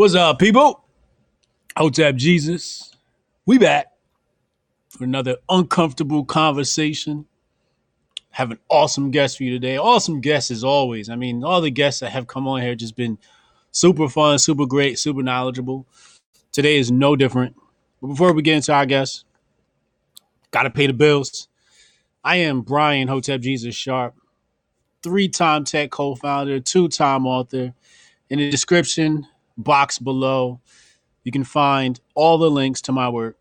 What's up, people? Hotep Jesus. We back for another uncomfortable conversation. Have an awesome guest for you today. Awesome guest as always. I mean, all the guests that have come on here just been super fun, super great, super knowledgeable. Today is no different. But before we get into our guest, gotta pay the bills. I am Brian Hotep Jesus Sharp, three-time tech co-founder, two-time author. In the description box below, you can find all the links to my work,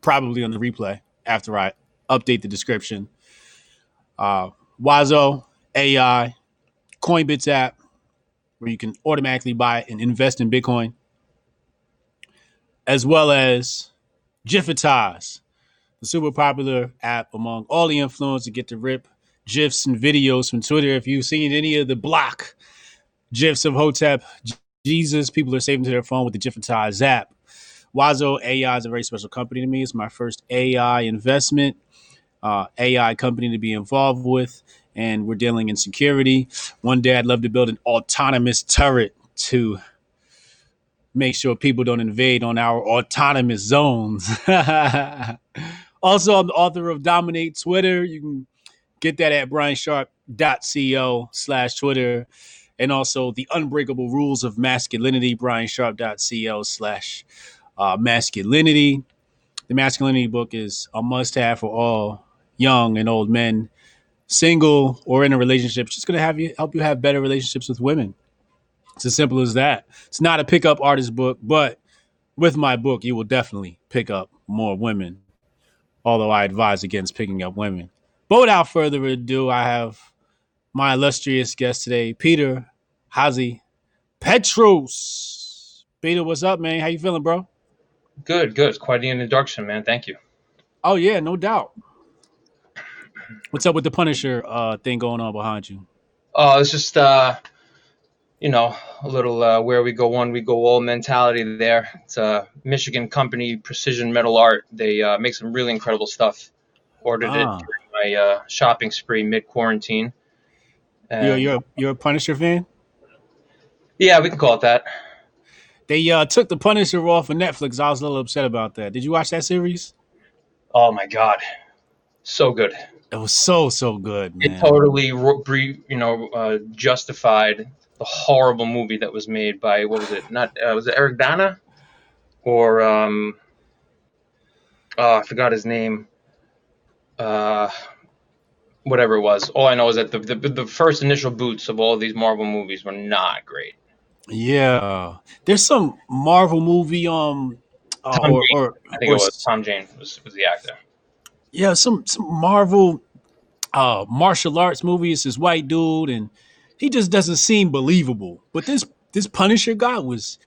probably on the replay after I update the description. Uh, Wazo, AI, Coinbits app, where you can automatically buy and invest in Bitcoin, as well as Gifitize, the super popular app among all the influencers to get to rip GIFs and videos from Twitter. If you've seen any of the block GIFs of Hotep Jesus, people are saving to their phone with the Gifitize app. Wazo AI is a very special company to me. It's my first AI investment, uh, AI company to be involved with, and we're dealing in security. One day I'd love to build an autonomous turret to make sure people don't invade on our autonomous zones. also, I'm the author of Dominate Twitter. You can get that at briansharp.co slash Twitter. And also the unbreakable rules of masculinity, briansharp.co slash uh, masculinity. The masculinity book is a must have for all young and old men, single or in a relationship. It's just going to have you help you have better relationships with women. It's as simple as that. It's not a pickup artist book, but with my book, you will definitely pick up more women. Although I advise against picking up women. But without further ado, I have my illustrious guest today, Peter Hazy Petros. Peter, what's up, man? How you feeling, bro? Good, good. It's quite the introduction, man. Thank you. Oh yeah, no doubt. What's up with the Punisher uh, thing going on behind you? Oh, it's just uh, you know, a little uh, where we go one, we go all mentality there. It's a Michigan company, Precision Metal Art. They uh, make some really incredible stuff. Ordered Ah. it during my uh, shopping spree mid quarantine. You're you're a- you're a Punisher fan? yeah, we can call it that. They uh, took the Punisher off of Netflix. I was a little upset about that. Did you watch that series? Oh my god, so good. It was so so good, man. It totally, bre- you know, uh, justified the horrible movie that was made by what was it? Not uh, was it Eric Bana or um, oh, I forgot his name. Uh, whatever it was. All I know is that the, the the first initial boots of all these Marvel movies were not great. Yeah, there's some Marvel movie um uh, or, or, I think or it was Tom Jane was, was the actor. yeah some some Marvel uh martial arts movie. It's this white dude and he just doesn't seem believable. But this this Punisher guy was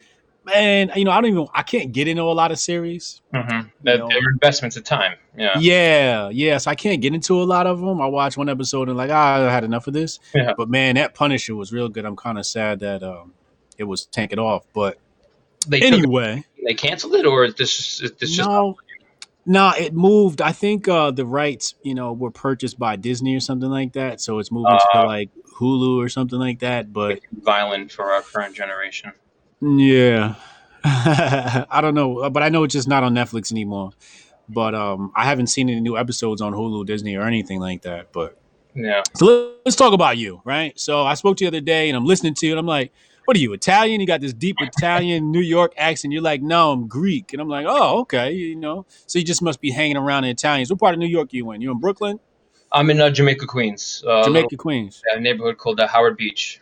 man. You know I don't even I can't get into a lot of series. Mm-hmm. You know, investments of time. Yeah. Yeah, yes, I can't get into a lot of them. I watch one episode and like, ah, I had enough of this. Yeah. But man, that Punisher was real good. I'm kind of sad that um, it was taken off. But They it, anyway, they canceled it, or is this is this just no, no, it moved. I think uh, the rights, you know, were purchased by Disney or something like that. So it's moving to uh, like Hulu or something like that. But violent for our current generation? Yeah, I don't know. But I know it's just not on Netflix anymore. But um, I haven't seen any new episodes on Hulu, Disney, or anything like that. But Yeah. So let- let's talk about you, right? So I spoke to you the other day and I'm listening to you and I'm like, what are you, Italian? You got this deep Italian New York accent. You're like, no, I'm Greek. And I'm like, oh, okay, you know. So you just must be hanging around in Italians. What part of New York are you in? You're in Brooklyn? I'm in uh, Jamaica, Queens, uh, a little Jamaica, Queens. uh, neighborhood called uh, Howard Beach.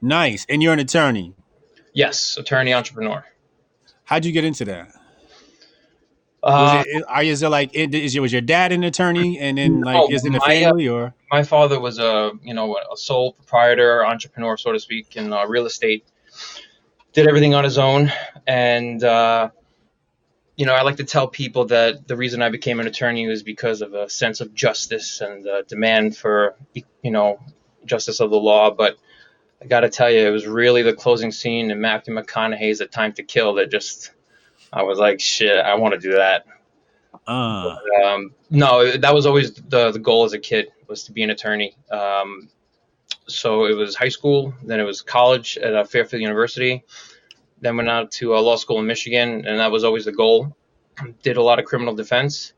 Nice. And you're an attorney. Yes, attorney, entrepreneur. How'd you get into that? Uh, Was it, are is it like is your was your dad an attorney and then no, like is it a my uh, family or my father was a you know a sole proprietor, entrepreneur, so to speak, in uh, real estate. Did everything on his own, and uh, you know I like to tell people that the reason I became an attorney was because of a sense of justice and demand for you know justice of the law. But I got to tell you, it was really the closing scene in Matthew McConaughey's A Time to Kill that just I was like, shit, I want to do that. uh Um, no, that was always the the goal as a kid was to be an attorney. Um, So it was high school, then it was college at uh, Fairfield University, then went out to uh, law school in Michigan, and that was always the goal. Did a lot of criminal defense,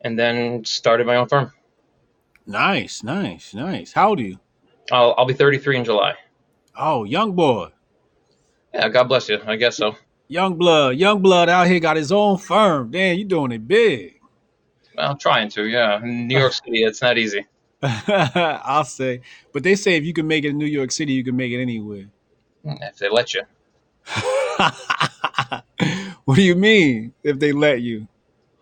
and then started my own firm. Nice, nice, nice. How old are you? I'll, I'll be 33 in July. Oh, young boy. Yeah, God bless you. I guess so. Young blood, young blood out here got his own firm. Damn, you doing it big. Well, I'm trying to, yeah. In New York City, it's not easy. I'll say. But they say if you can make it in New York City, you can make it anywhere. If they let you. what do you mean if they let you?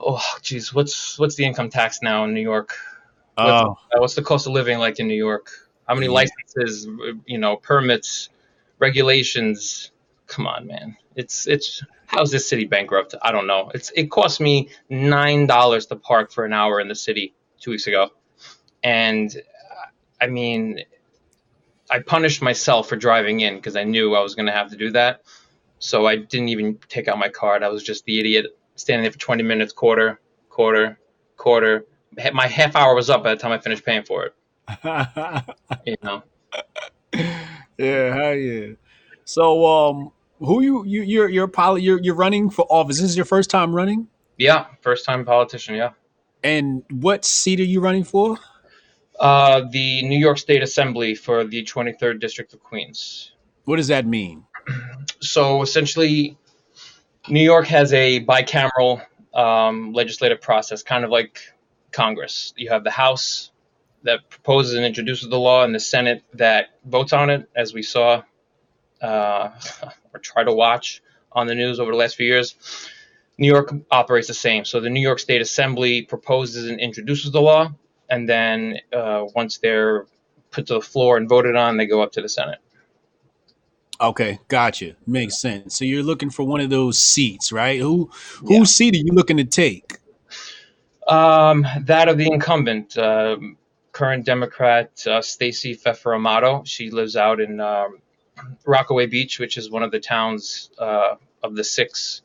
Oh, geez, what's what's the income tax now in New York? Oh, What's, uh, what's the cost of living like in New York? How many licenses, you know, permits, regulations? Come on, man. It's it's how's this city bankrupt? I don't know. It's it cost me nine dollars to park for an hour in the city two weeks ago, and I mean, I punished myself for driving in because I knew I was going to have to do that. So I didn't even take out my card. I was just the idiot standing there for 20 minutes, quarter, quarter, quarter. My half hour was up by the time I finished paying for it. You know. yeah, hell yeah. So, um, who you you you're you're poly, you're you're running for office. This is your first time running, Yeah, first time politician. Yeah. and what seat are you running for? Uh, the New York State Assembly for the 23rd District of Queens. What does that mean? So essentially, New York has a bicameral um, legislative process, kind of like Congress. You have the House that proposes and introduces the law, and the Senate that votes on it, as we saw uh, or try to watch on the news over the last few years. New York operates the same. So the New York State Assembly proposes and introduces the law, and then uh, once they're put to the floor and voted on, they go up to the Senate. Okay, gotcha. Makes sense. So you're looking for one of those seats, right? Who Yeah. whose seat are you looking to take? Um, that of the incumbent, um, current Democrat uh, Stacey Pfeffer Amato. She lives out in um, Rockaway Beach, which is one of the towns uh, of the six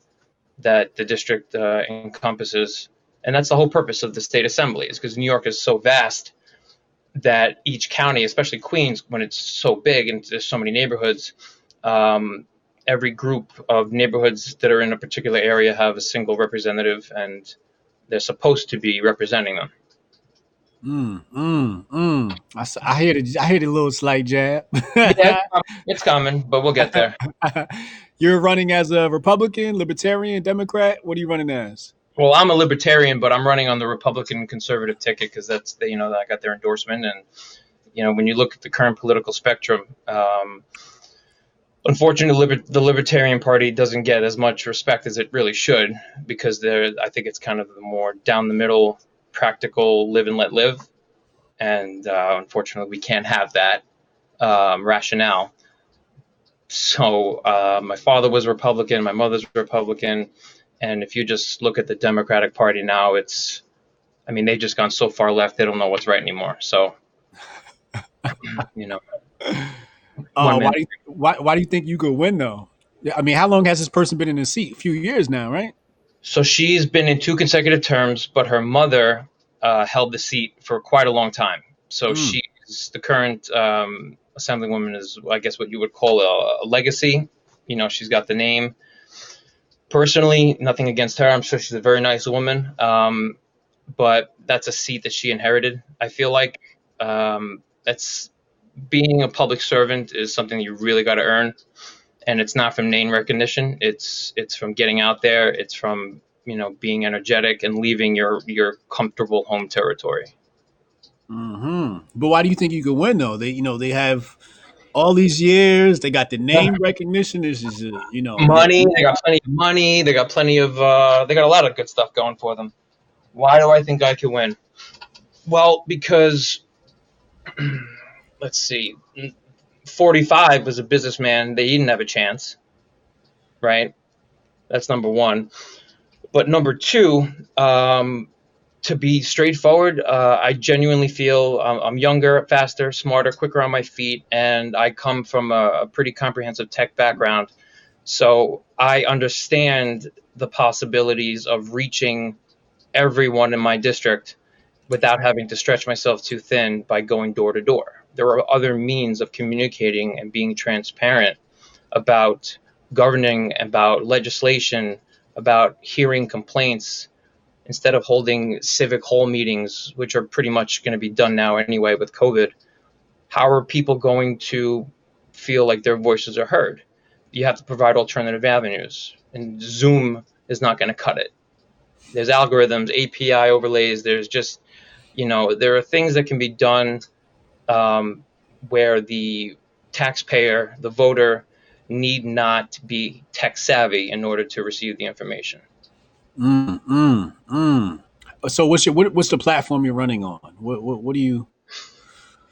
that the district uh, encompasses. And that's the whole purpose of the state assembly, is because New York is so vast that each county, especially Queens, when it's so big and there's so many neighborhoods, um, every group of neighborhoods that are in a particular area have a single representative, and they're supposed to be representing them. Mm, mm, mm. I hear the I hear the little slight jab. Yeah, it's coming, but we'll get there. You're running as a Republican, Libertarian, Democrat. What are you running as? Well, I'm a libertarian, but I'm running on the Republican conservative ticket because that's the, you know I got their endorsement, and you know when you look at the current political spectrum, um, unfortunately, liber- the Libertarian Party doesn't get as much respect as it really should because they're I think it's kind of the more down the middle, practical, live and let live, and uh, unfortunately, we can't have that um, rationale. So uh, my father was Republican, my mother's Republican, and if you just look at the Democratic Party now, it's, I mean, they've just gone so far left, they don't know what's right anymore. So, you know, Uh, why, do you, why, why do you think you could win though? Yeah, I mean, how long has this person been in the seat? A few years now, right? so she's been in two consecutive terms, but her mother uh, held the seat for quite a long time. So Mm. she's the current um, assemblywoman is, I guess, what you would call a, a legacy. You know, she's got the name. Personally, nothing against her. I'm sure she's a very nice woman. Um, but that's a seat that she inherited. I feel like um, that's being a public servant is something you really got to earn, and it's not from name recognition. It's it's from getting out there. It's from you know being energetic and leaving your your comfortable home territory. hmm But why do you think you could win though? They, you know, they have all these years. They got the name recognition. This is, uh, you know, Money, they got plenty of money. They got plenty of uh, they got a lot of good stuff going for them. Why do I think I can win? Well, because let's see, 45 was a businessman. They didn't have a chance, right? That's number one. But number two, um, to be straightforward, uh, I genuinely feel um, I'm younger, faster, smarter, quicker on my feet, and I come from a, a pretty comprehensive tech background. So I understand the possibilities of reaching everyone in my district without having to stretch myself too thin by going door to door. there are other means of communicating and being transparent about governing, about legislation, about hearing complaints, instead of holding civic hall meetings, which are pretty much going to be done now anyway with COVID. How are people going to feel like their voices are heard? You have to provide alternative avenues, and Zoom is not going to cut it. There's algorithms, API overlays. There's just, you know, there are things that can be done um, where the taxpayer, the voter, need not be tech savvy in order to receive the information. Mm, mm, mm. So what's your what, what's the platform you're running on? What what, what are you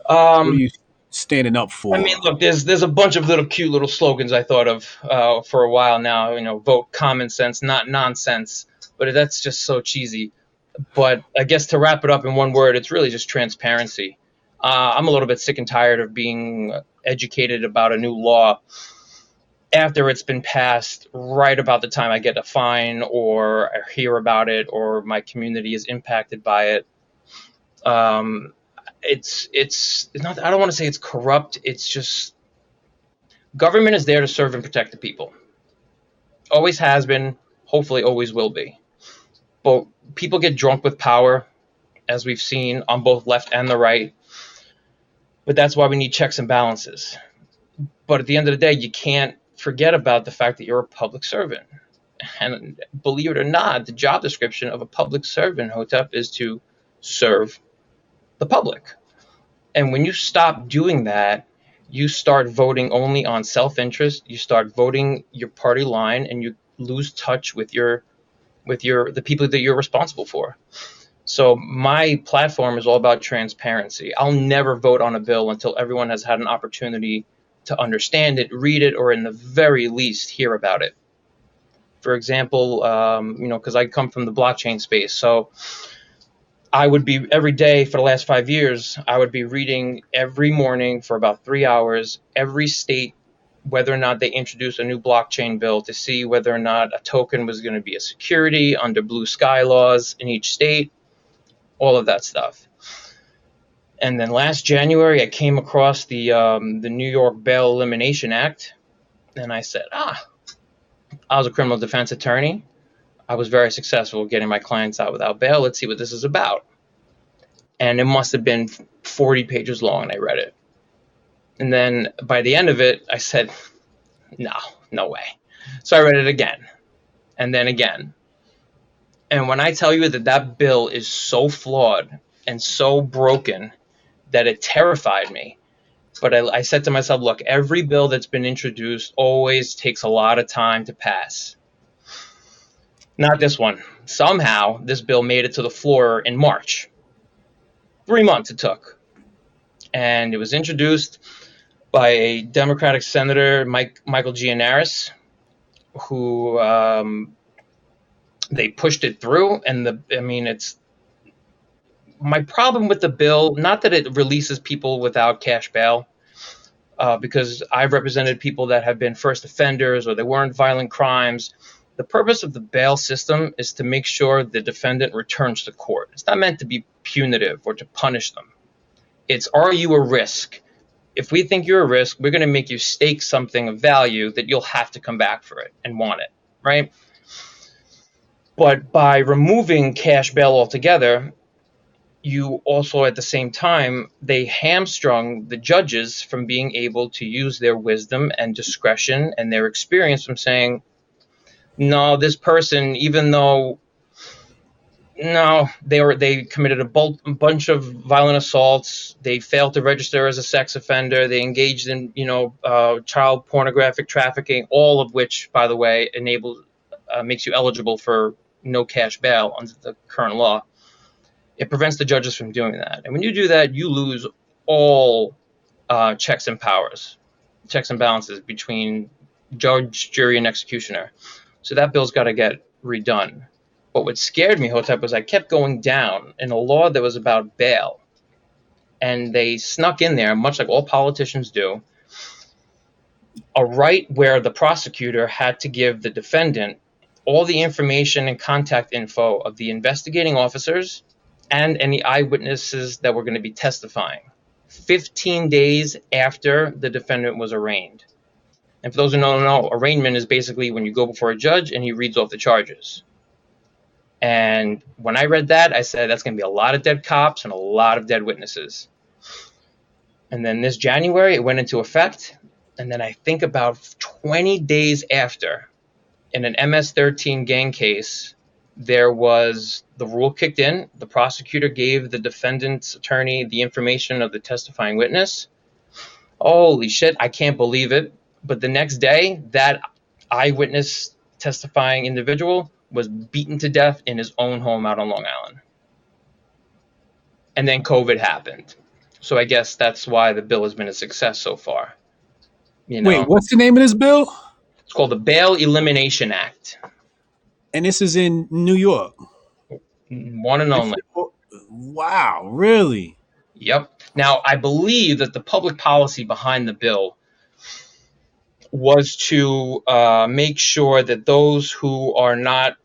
what are Um, you standing up for? I mean, look, there's there's a bunch of little cute little slogans I thought of uh, for a while now. You know, vote common sense, not nonsense. But that's just so cheesy. But I guess to wrap it up in one word, it's really just transparency. Uh, I'm a little bit sick and tired of being educated about a new law after it's been passed, right about the time I get a fine or I hear about it or my community is impacted by it. Um, it's it's it's not. I don't want to say it's corrupt. It's just government is there to serve and protect the people. Always has been. Hopefully, always will be. But people get drunk with power, as we've seen on both left and the right. But that's why we need checks and balances. But at the end of the day, you can't forget about the fact that you're a public servant. And believe it or not, the job description of a public servant, Hotep, is to serve the public. And when you stop doing that, you start voting only on self interest, you start voting your party line, and you lose touch with your with your the people that you're responsible for. So my platform is all about transparency. I'll never vote on a bill until everyone has had an opportunity to understand it, read it, or in the very least hear about it. For example, um, you know, because I come from the blockchain space, so I would be every day for the last five years, I would be reading every morning for about three hours every state, whether or not they introduce a new blockchain bill to see whether or not a token was going to be a security under blue sky laws in each state, all of that stuff. And then last January, I came across the um, the New York Bail Elimination Act, and I said, ah, I was a criminal defense attorney. I was very successful getting my clients out without bail. Let's see what this is about. And it must have been 40 pages long, and I read it. And then by the end of it, I said, no, no way. So I read it again, and then again. And when I tell you that that bill is so flawed and so broken that it terrified me, but I, I said to myself, look, every bill that's been introduced always takes a lot of time to pass. Not this one. Somehow, this bill made it to the floor in March. Three months it took. And it was introduced by a Democratic Senator, Mike, Michael Gianaris, who um, they pushed it through. And the, I mean, it's my problem with the bill, not that it releases people without cash bail, uh, because I've represented people that have been first offenders or they weren't violent crimes. The purpose of the bail system is to make sure the defendant returns to court. It's not meant to be punitive or to punish them. It's are you a risk? If we think you're a risk, we're going to make you stake something of value that you'll have to come back for it and want it, right? But by removing cash bail altogether, you also at the same time they hamstrung the judges from being able to use their wisdom and discretion and their experience from saying no this person even though no they were they committed a bunch of violent assaults they failed to register as a sex offender they engaged in you know uh, child pornographic trafficking all of which by the way enables uh, makes you eligible for no cash bail under the current law it prevents the judges from doing that. And when you do that, you lose all uh, checks and powers, checks and balances between judge, jury, and executioner. So that bill's got to get redone. But what scared me, Hotep, was I kept going down in a law that was about bail. And they snuck in there, much like all politicians do, a right where the prosecutor had to give the defendant all the information and contact info of the investigating officers and any eyewitnesses that were going to be testifying. 15 days after the defendant was arraigned. And for those who don't know, arraignment is basically when you go before a judge and he reads off the charges. And when I read that, I said that's going to be a lot of dead cops and a lot of dead witnesses. And then this January, it went into effect. And then I think about 20 days after, in an MS 13 gang case, there was the rule kicked in. The prosecutor gave the defendant's attorney the information of the testifying witness. Holy shit, I can't believe it. But the next day, that eyewitness testifying individual was beaten to death in his own home out on Long Island. And then COVID happened. So I guess that's why the bill has been a success so far. You know, Wait, what's the name of this bill? It's called the Bail Elimination Act. And this is in New York. One and only. Wow, really? Yep. Now, I believe that the public policy behind the bill was to uh, make sure that those who are not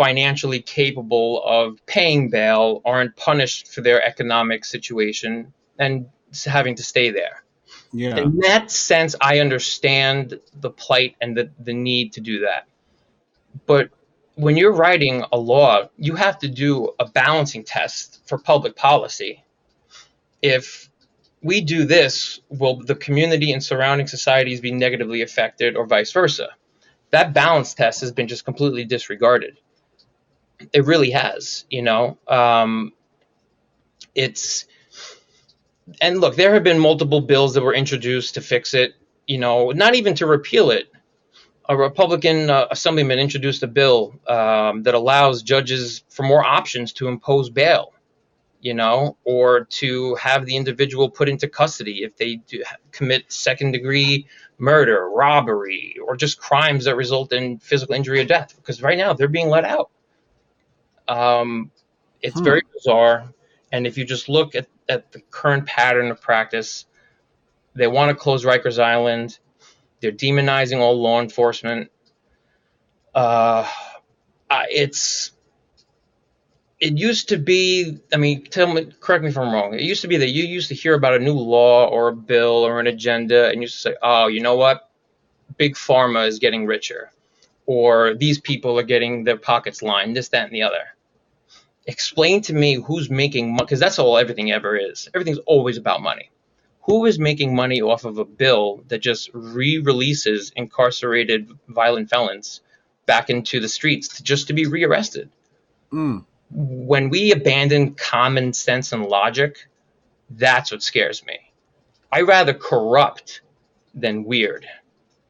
financially capable of paying bail aren't punished for their economic situation and having to stay there. Yeah. In that sense, I understand the plight and the, the need to do that. But when you're writing a law, you have to do a balancing test for public policy. If we do this, will the community and surrounding societies be negatively affected or vice versa? That balance test has been just completely disregarded. It really has, you know. Um, it's and look, there have been multiple bills that were introduced to fix it, you know, not even to repeal it. A Republican uh, assemblyman introduced a bill um, that allows judges for more options to impose bail you know, or to have the individual put into custody if they do commit second degree murder, robbery, or just crimes that result in physical injury or death. Because right now they're being let out. Um, it's hmm. very bizarre. And if you just look at, at the current pattern of practice, they want to close Rikers Island. They're demonizing all law enforcement. Uh, it's it used to be i mean tell me correct me if i'm wrong. It used to be that you used to hear about a new law or a bill or an agenda and you used to say oh you know what? Big pharma is getting richer or these people are getting their pockets lined this that and the other. Explain to me who's making money because that's all everything ever is. Everything's always about money who is making money off of a bill that just re-releases incarcerated violent felons back into the streets just to be rearrested mm when we abandon common sense and logic, that's what scares me. I rather corrupt than weird.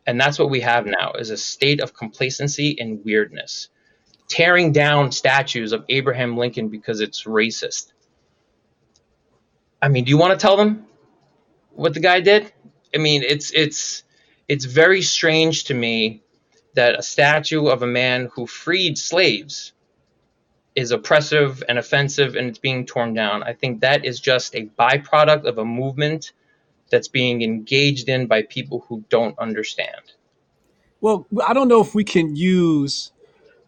And that's what we have now is a state of complacency and weirdness. Tearing down statues of Abraham Lincoln because it's racist. I mean, do you want to tell them what the guy did? I mean, it's it's it's very strange to me that a statue of a man who freed slaves is oppressive and offensive and it's being torn down. I think that is just a byproduct of a movement that's being engaged in by people who don't understand. Well, I don't know if we can use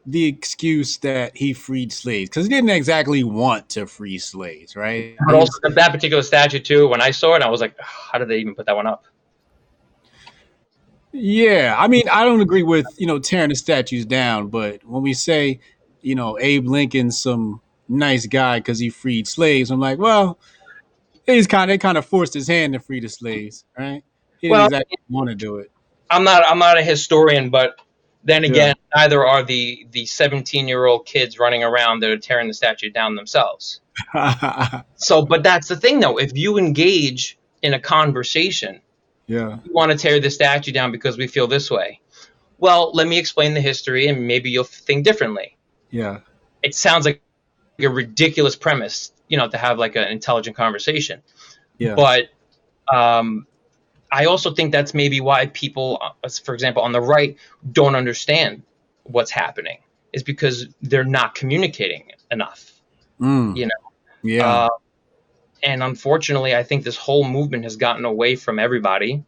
the excuse that he freed slaves because he didn't exactly want to free slaves, right? But also that particular statue too. When I saw it, I was like, how did they even put that one up? Yeah, I mean, I don't agree with you know tearing the statues down, but when we say you know, Abe Lincoln's some nice guy because he freed slaves. I'm like, well, he's kind of kind of forced his hand to free the slaves, right? He didn't well, exactly want to do it. I'm not I'm not a historian, but then again, yeah. neither are the the 17 year old kids running around that are tearing the statue down themselves. so, but that's the thing, though. If you engage in a conversation, yeah, you want to tear the statue down because we feel this way. Well, let me explain the history, and maybe you'll think differently. Yeah. It sounds like a ridiculous premise, you know, to have like an intelligent conversation. Yeah. But um, I also think that's maybe why people, uh, for example, on the right, don't understand what's happening, is because they're not communicating enough. Mm. You know. Yeah. Uh, and unfortunately, I think this whole movement has gotten away from everybody.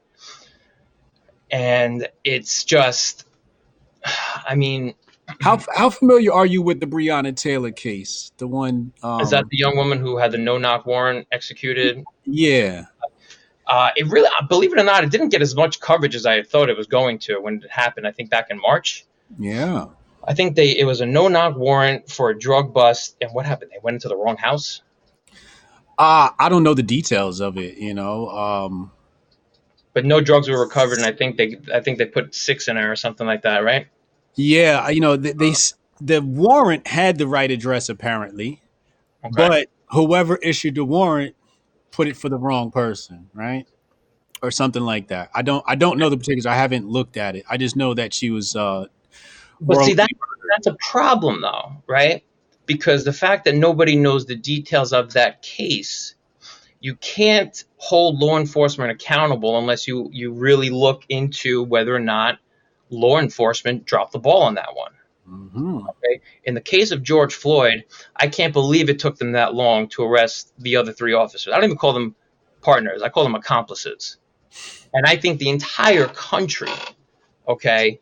And it's just, I mean, how how familiar are you with the Breonna Taylor case? The one um, is that the young woman who had the no knock warrant executed. Yeah, Uh, it really, believe it or not, it didn't get as much coverage as I thought it was going to when it happened. I think back in March. Yeah. I think they it was a no knock warrant for a drug bust, and what happened? They went into the wrong house. Uh, I don't know the details of it, you know. Um, but no drugs were recovered, and I think they I think they put six in there or something like that, right? Yeah, you know, they, they the warrant had the right address apparently, okay. but whoever issued the warrant put it for the wrong person, right? Or something like that. I don't I don't know the particulars. I haven't looked at it. I just know that she was uh But see that that's a problem though, right? Because the fact that nobody knows the details of that case, you can't hold law enforcement accountable unless you you really look into whether or not law enforcement dropped the ball on that one. Mm-hmm. Okay. In the case of George Floyd, I can't believe it took them that long to arrest the other three officers. I don't even call them partners, I call them accomplices. And I think the entire country, okay,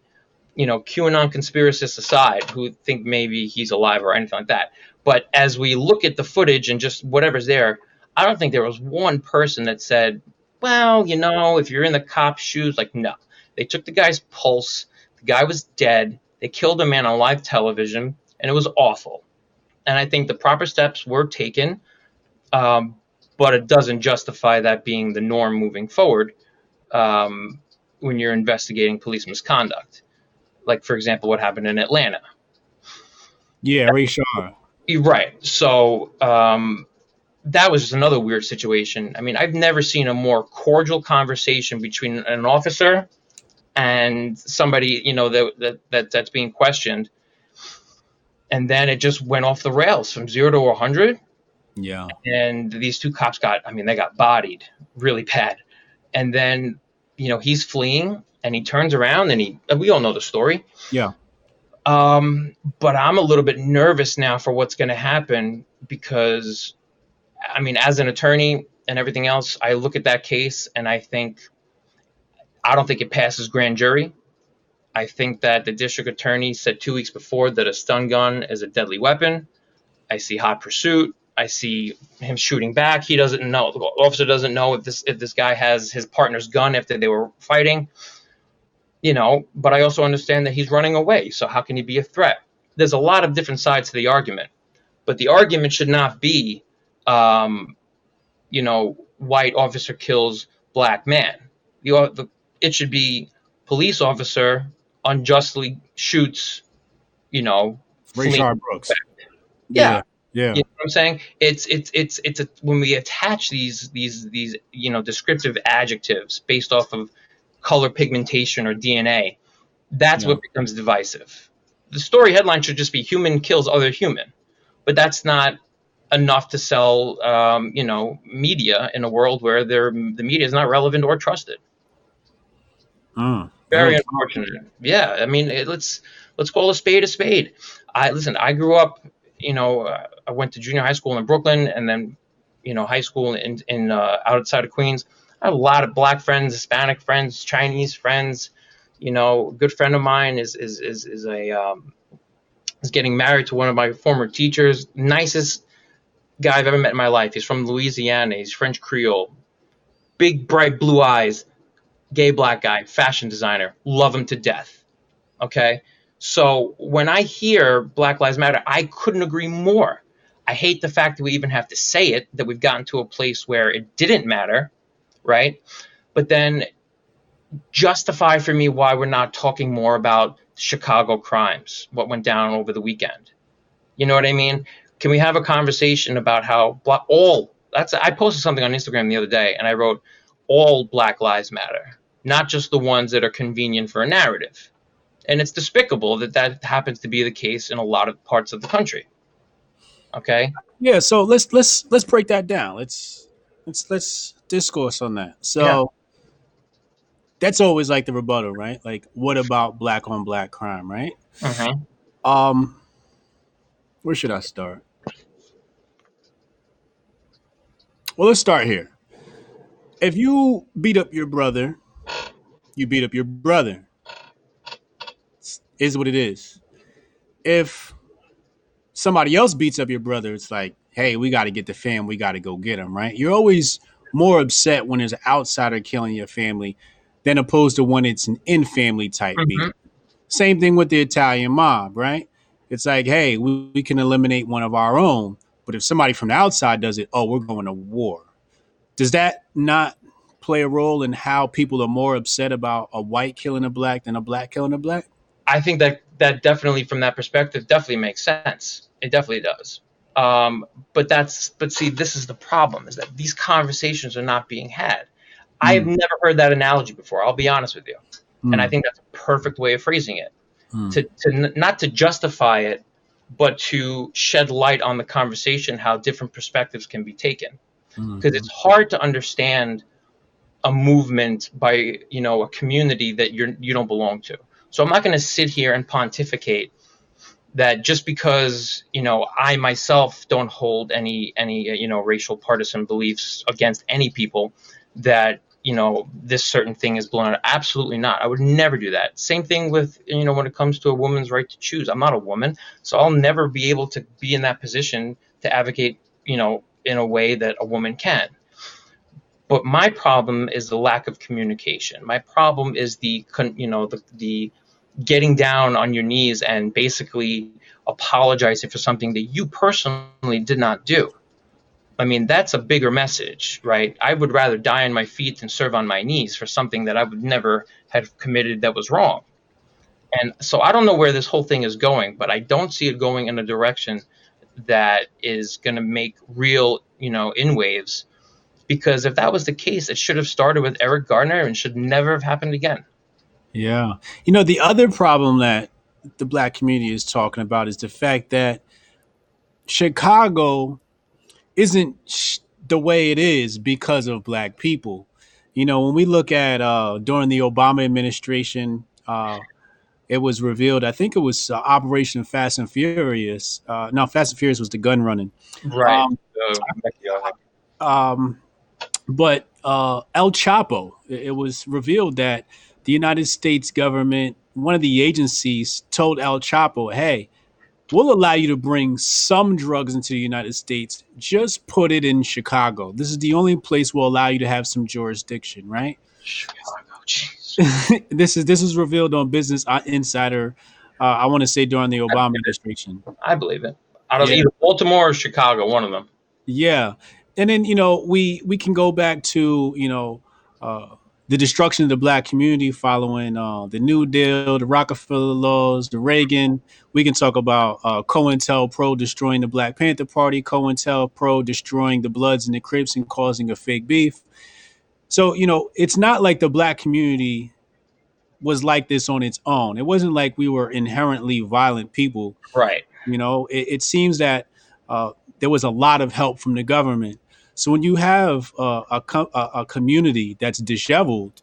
you know, QAnon conspiracists aside, who think maybe he's alive or anything like that. But as we look at the footage and just whatever's there, I don't think there was one person that said, well, you know, if you're in the cop's shoes, like, no. They took the guy's pulse. The guy was dead. They killed a man on live television, and it was awful. And I think the proper steps were taken, um, but it doesn't justify that being the norm moving forward um, when you're investigating police misconduct. Like, for example, what happened in Atlanta. Yeah, Rayshard. Right. So um, that was just another weird situation. I mean, I've never seen a more cordial conversation between an officer and somebody you know that, that, that that's being questioned. And then it just went off the rails from zero to 100 yeah. And these two cops got i mean they got bodied really bad. And then you know he's fleeing and he turns around and he we all know the story. Yeah. Um but i'm a little bit nervous now for what's going to happen because i mean as an attorney and everything else i look at that case and i think I don't think it passes grand jury. I think that the district attorney said two weeks before that a stun gun is a deadly weapon. I see hot pursuit. I see him shooting back. He doesn't know. The officer doesn't know if this if this guy has his partner's gun after they were fighting. You know, but I also understand that he's running away. So how can he be a threat? There's a lot of different sides to the argument, but the argument should not be, um, you know, white officer kills black man. The, the it should be police officer unjustly shoots, you know, Rayshard Brooks. Yeah. yeah. You know what I'm saying? It's it's it's it's a, when we attach these these these you know descriptive adjectives based off of color pigmentation or DNA, that's yeah. what becomes divisive. The story headline should just be human kills other human, but that's not enough to sell um, you know media in a world where the media is not relevant or trusted. Mm. Very unfortunate. Yeah, I mean, it, let's let's call a spade a spade. I listen. I grew up. You know, uh, I went to junior high school in Brooklyn, and then, you know, high school in in uh, outside of Queens. I have a lot of black friends, Hispanic friends, Chinese friends. You know, a good friend of mine is is is, is a um, is getting married to one of my former teachers. Nicest guy I've ever met in my life. He's from Louisiana. He's French Creole. Big bright blue eyes gay black guy, fashion designer, love him to death. Okay. So when I hear Black Lives Matter, I couldn't agree more. I hate the fact that we even have to say it, that we've gotten to a place where it didn't matter, right? But then justify for me why we're not talking more about Chicago crimes, what went down over the weekend. You know what I mean? Can we have a conversation about how all that's I posted something on Instagram the other day and I wrote all Black Lives Matter not just the ones that are convenient for a narrative. And it's despicable that that happens to be the case in a lot of parts of the country. Okay? Yeah, so let's let's let's break that down. Let's let's let's discourse on that. So yeah. that's always like the rebuttal, right? Like what about black on black crime, right? Mm-hmm. Um where should I start? Well, let's start here. If you beat up your brother you beat up your brother. It's, is what it is. If somebody else beats up your brother, it's like, hey, we got to get the fam, we got to go get him, right? You're always more upset when there's an outsider killing your family than opposed to when it's an in family type beef. Mhm. Same thing with the Italian mob, right? It's like, hey, we, we can eliminate one of our own, but if somebody from the outside does it, oh, we're going to war. Does that not play a role in how people are more upset about a white killing a black than a black killing a black? I think that that definitely, from that perspective, definitely makes sense. It definitely does. Um, but that's but see, this is the problem: is that these conversations are not being had. I have Mm. never heard that analogy before. I'll be honest with you, and I Mm, think that's a perfect way of phrasing it. mm, To to n- not to justify it, but to shed light on the conversation, how different perspectives can be taken. mm, Because it's hard to understand a movement by you know a community that you're you don't belong to. So I'm not going to sit here and pontificate that just because you know I myself don't hold any any uh, you know racial partisan beliefs against any people that you know this certain thing is blown out. Absolutely not. I would never do that. Same thing with you know when it comes to a woman's right to choose. I'm not a woman, so I'll never be able to be in that position to advocate you know in a way that a woman can. But my problem is the lack of communication. My problem is the you know the the getting down on your knees and basically apologizing for something that you personally did not do. I mean, that's a bigger message, right? I would rather die on my feet than serve on my knees for something that I would never have committed that was wrong. And so I don't know where this whole thing is going, but I don't see it going in a direction that is going to make real, you know, in waves. Because if that was the case, it should have started with Eric Gardner and should never have happened again. Yeah. You know, the other problem that the black community is talking about is the fact that Chicago isn't sh- the way it is because of black people. You know, when we look at uh, during the Obama administration, uh, it was revealed, I think it was uh, Operation Fast and Furious. Uh, no, Fast and Furious was the gun running. Right. Um, um, but uh, El Chapo, it, it was revealed that the United States government, one of the agencies, told El Chapo, "Hey, we'll allow you to bring some drugs into the United States. Just put it in Chicago. This is the only place we'll allow you to have some jurisdiction, right?" Chicago, this is this is revealed on Business Insider. Uh, I want to say during the Obama administration. I believe it. Out of Yeah. either Baltimore or Chicago, one of them. Yeah, and then you know we we can go back to you know uh, the destruction of the black community following uh, the New Deal, the Rockefeller laws, the Reagan. We can talk about uh, COINTELPRO destroying the Black Panther Party, COINTELPRO destroying the Bloods and the Crips and causing a fake beef. So you know it's not like the black community was like this on its own. It wasn't like we were inherently violent people. Right. You know, it, it seems that uh, there was a lot of help from the government. So when you have uh, a, a a community that's disheveled,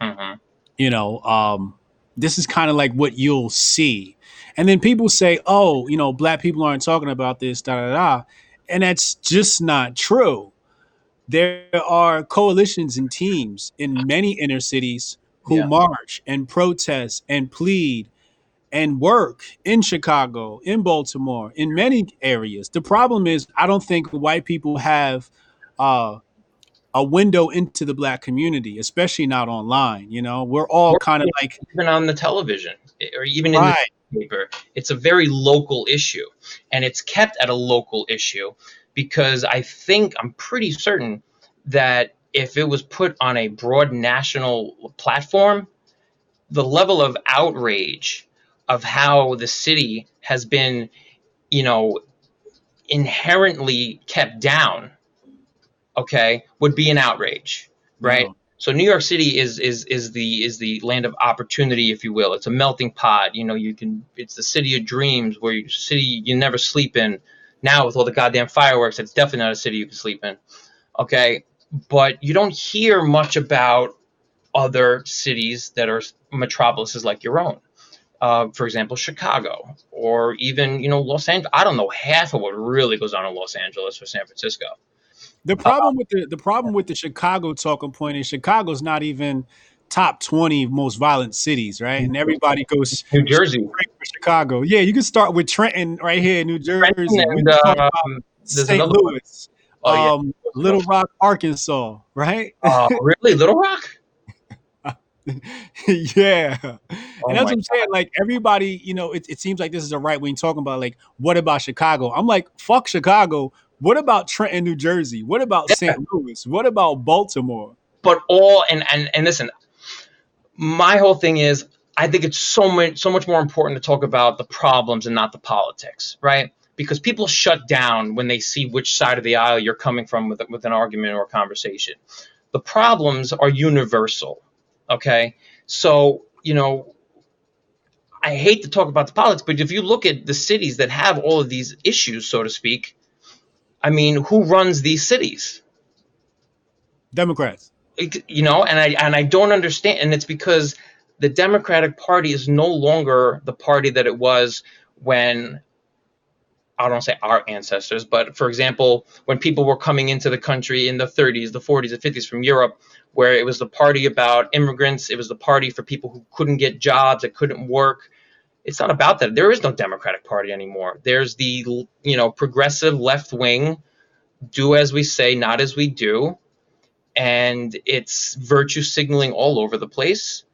hmm you know, um, this is kind of like what you'll see. And then people say, "Oh, you know, black people aren't talking about this." Da da da, and that's just not true. There are coalitions and teams in many inner cities who Yeah. march and protest and plead and work in Chicago, in Baltimore, in many areas. The problem is, I don't think white people have uh, a window into the black community, especially not online. You know, we're all kind of like, even on the television or even in the newspaper, it's a very local issue, and it's kept at a local issue because I think I'm pretty certain that if it was put on a broad national platform, the level of outrage of how the city has been, you know, inherently kept down, okay, would be an outrage, right? no, So New York City is is is the is the land of opportunity, if you will. It's a melting pot. You know, you can. It's the city of dreams, where you city you never sleep in. Now with all the goddamn fireworks, it's definitely not a city you can sleep in. Okay, but you don't hear much about other cities that are metropolises like your own. Uh, for example, Chicago, or even you know Los Angeles. I don't know half of what really goes on in Los Angeles or San Francisco. The problem with the the problem with the Chicago talking point is Chicago's not even top twenty most violent cities, right? And everybody goes New Jersey, for Chicago. Yeah, you can start with Trenton right here in New Jersey. And talk um, St. Louis. Oh, yeah. um, Little Rock, Arkansas, right? Oh, really? Little Rock? yeah. Oh And that's what I'm saying. Like everybody, you know, it, it seems like this is a right wing talking about like, what about Chicago? I'm like, fuck Chicago. What about Trenton, New Jersey? What about Yeah. St. Louis? What about Baltimore? But all and and and listen, my whole thing is I think it's so much so much more important to talk about the problems and not the politics, right? Because people shut down when they see which side of the aisle you're coming from with with an argument or a conversation. The problems are universal, okay? So, you know, I hate to talk about the politics, but if you look at the cities that have all of these issues, so to speak, I mean, who runs these cities? Democrats. You know and i and i don't understand and it's because the democratic party is no longer the party that it was when i don't say our ancestors but for example when people were coming into the country in the 30s the 40s the 50s from europe where it was the party about immigrants it was the party for people who couldn't get jobs that couldn't work it's not about that. There is no democratic party anymore. There's the you know progressive left wing do as we say not as we do. And it's virtue signaling all over the place.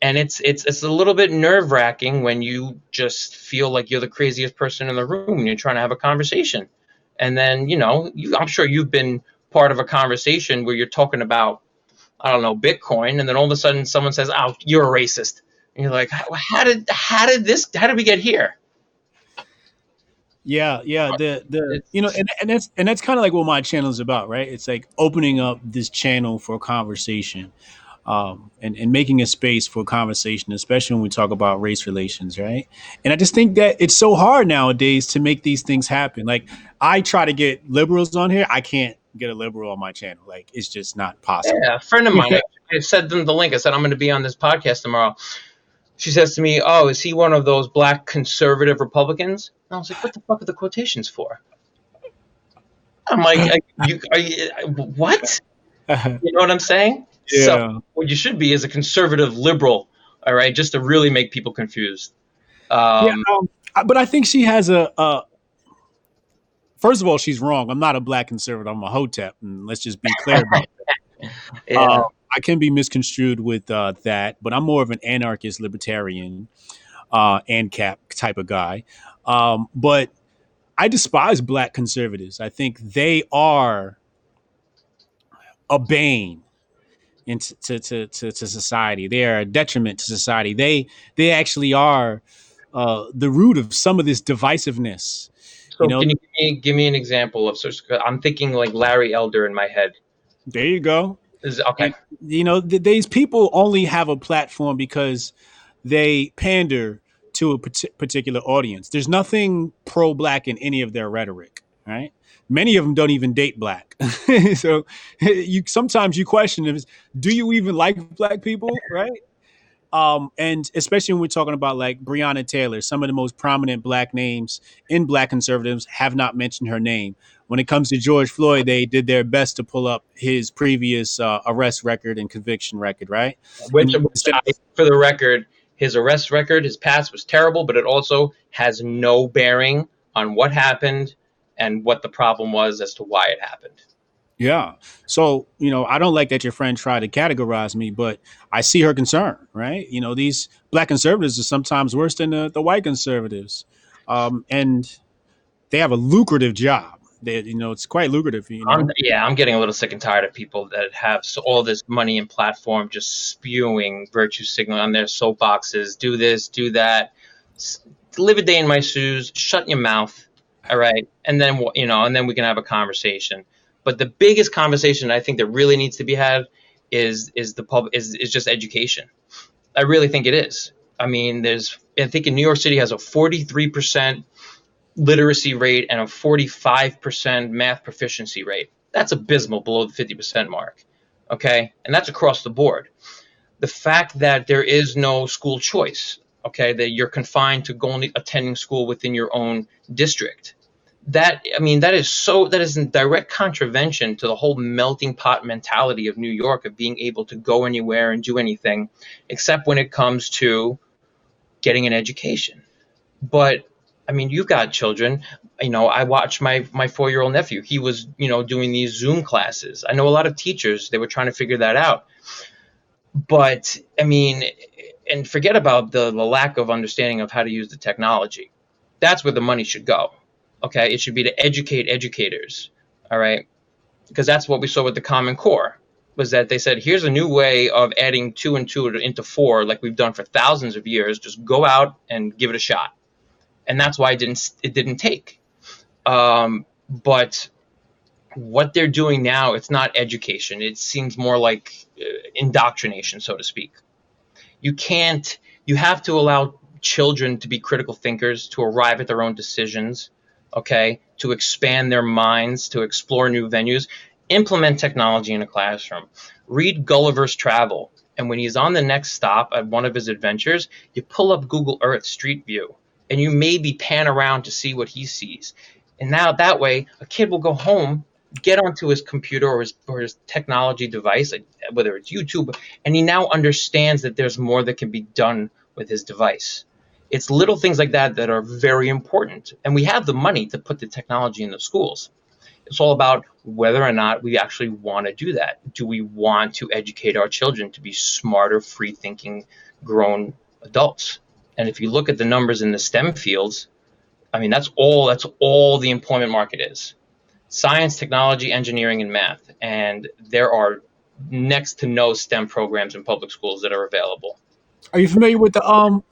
And it's it's it's a little bit nerve wracking when you just feel like you're the craziest person in the room and you're trying to have a conversation. And then you know you, i'm sure you've been part of a conversation where you're talking about i don't know bitcoin. And then all of a sudden someone says oh you're a racist and you're like how, how did how did this how did we get here Yeah, yeah. The the you know, and, and that's and that's kind of like what my channel is about, right? It's like opening up this channel for conversation, um, and and making a space for conversation, especially when we talk about race relations, right? And I just think that it's so hard nowadays to make these things happen. Like I try to get liberals on here, I can't get a liberal on my channel. Like it's just not possible. Yeah, a friend of mine. I sent them the link. I said I'm going to be on this podcast tomorrow. She says to me, "Oh, is he one of those black conservative Republicans?" And I was like, "What the fuck are the quotations for?" I'm like, are "You are you what? You know what I'm saying?" So what you should be is a conservative liberal, all right, just to really make people confused. Um, yeah, um, but I think she has a, a. First of all, she's wrong. I'm not a black conservative. I'm a hotep, and let's just be clear about yeah. Uh, I can be misconstrued with uh, that, but I'm more of an anarchist libertarian, uh, ANCAP type of guy. Um, but I despise black conservatives. I think they are a bane into to, to, to, to society. They are a detriment to society. They they actually are uh, the root of some of this divisiveness. so you know- can you give me, give me an example of? such- I'm thinking like Larry Elder in my head. There you go. Is okay. you know th- these people only have a platform because they pander to a parti- particular audience there's nothing pro-black in any of their rhetoric right many of them don't even date black so you sometimes you question them do you even like black people right um, and especially when we're talking about like Breonna Taylor, some of the most prominent black names in black conservatives have not mentioned her name. When it comes to George Floyd, they did their best to pull up his previous uh, arrest record and conviction record, right? Which, which I, for the record, his arrest record, his past was terrible, but it also has no bearing on what happened and what the problem was as to why it happened. Yeah. So, you know, I don't like that your friend tried to categorize me, but I see her concern, right? You know, these black conservatives are sometimes worse than the, the white conservatives. Um, and they have a lucrative job. They, you know, it's quite lucrative, you know. I'm, yeah, I'm getting a little sick and tired of people that have all this money and platform just spewing virtue signal on their soapboxes. Do this, do that. Live a day in my shoes. Shut your mouth. All right, and then you know, and then we can have a conversation. But the biggest conversation I think that really needs to be had is is the pub is is just education. I really think it is. I mean, there's I think in New York City has a 43 percent literacy rate and a 45% math proficiency rate. That's abysmal below the 50% mark. Okay. And that's across the board. The fact that there is no school choice, okay, that you're confined to only attending school within your own district. That I mean, that is so that is in direct contravention to the whole melting pot mentality of New York of being able to go anywhere and do anything, except when it comes to getting an education. But I mean, you've got children. You know, I watched my my four year old nephew. He was, you know, doing these Zoom classes. I know a lot of teachers. They were trying to figure that out. But I mean, and forget about the, the lack of understanding of how to use the technology. That's where the money should go. Okay, it should be to educate educators. All right, because that's what we saw with the Common Core was that they said, here's a new way of adding two and two into four, like we've done for thousands of years. Just go out and give it a shot, and that's why it didn't it didn't take. Um, but what they're doing now, it's not education. It seems more like uh, indoctrination, so to speak. You can't. You have to allow children to be critical thinkers, to arrive at their own decisions. Okay, to expand their minds, to explore new venues implement technology in a classroom. Read Gulliver's Travel. And when he's on the next stop at one of his adventures, you pull up Google Earth Street View and you maybe pan around to see what he sees. And now that way, a kid will go home, get onto his computer or his, or his technology device, whether it's YouTube, and he now understands that there's more that can be done with his device. It's little things like that that are very important. And we have the money to put the technology in the schools. It's all about whether or not we actually want to do that. Do we want to educate our children to be smarter, free thinking, grown adults? And if you look at the numbers in the STEM fields, I mean that's all that's all the employment market is. Science, technology, engineering, and math. And there are next to no STEM programs in public schools that are available. Are you familiar with the um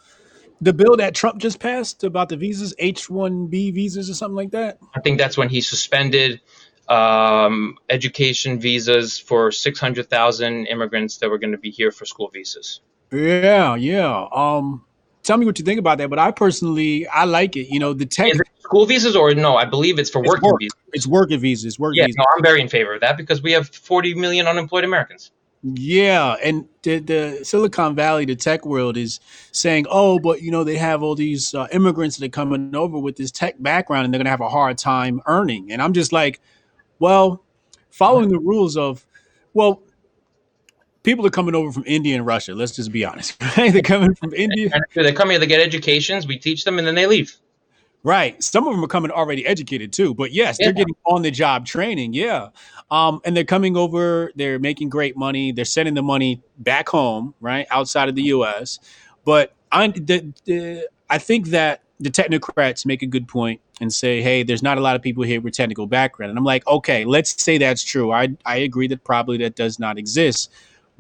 the bill that Trump just passed about the visas, H one B visas or something like that? I think that's when he suspended um, education visas for 600,000 immigrants that were going to be here for school visas. Yeah, yeah. Um, tell me what you think about that. But I personally, I like it. You know, the tech school visas or no? I believe it's for working work. visas. It's working visas. Work Yeah, visas. no, I'm very in favor of that because we have 40 million unemployed Americans. Yeah, and the, the Silicon Valley, the tech world is saying, "Oh, but you know they have all these uh, immigrants that are coming over with this tech background, and they're gonna have a hard time earning." And I'm just like, "Well, following the rules of, well, people are coming over from India and Russia. Let's just be honest, right? They're coming from India, they come here, they get educations, we teach them, and then they leave. right? Some of them are coming already educated too, but yes, they're getting on the job training. Yeah, um, and they're coming over. They're making great money. They're sending the money back home, right, outside of the U.S. But I, the, the, I think that the technocrats make a good point and say, "Hey, there's not a lot of people here with technical background." And I'm like, "Okay, let's say that's true. I I agree that probably that does not exist."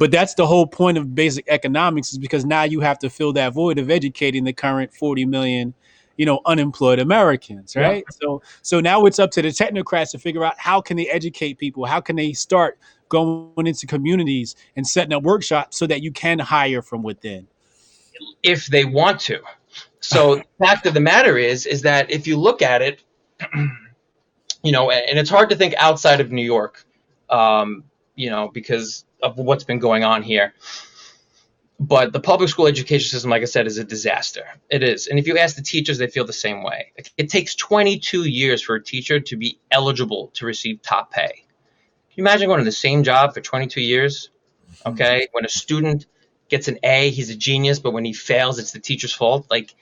But that's the whole point of basic economics is because now you have to fill that void of educating the current 40 million, you know, unemployed Americans, Yeah. right? So so now it's up to the technocrats to figure out how can they educate people? How can they start going into communities and setting up workshops so that you can hire from within? if they want to. So the fact of the matter is, is that if you look at it, you know, and it's hard to think outside of New York, um, you know, because of what's been going on here. But the public school education system, like I said, is a disaster. It is. And if you ask the teachers, they feel the same way. It takes 22 years for a teacher to be eligible to receive top pay. Can you imagine going to the same job for 22 years? Okay. When a student gets an A, he's a genius, but when he fails, it's the teacher's fault. Like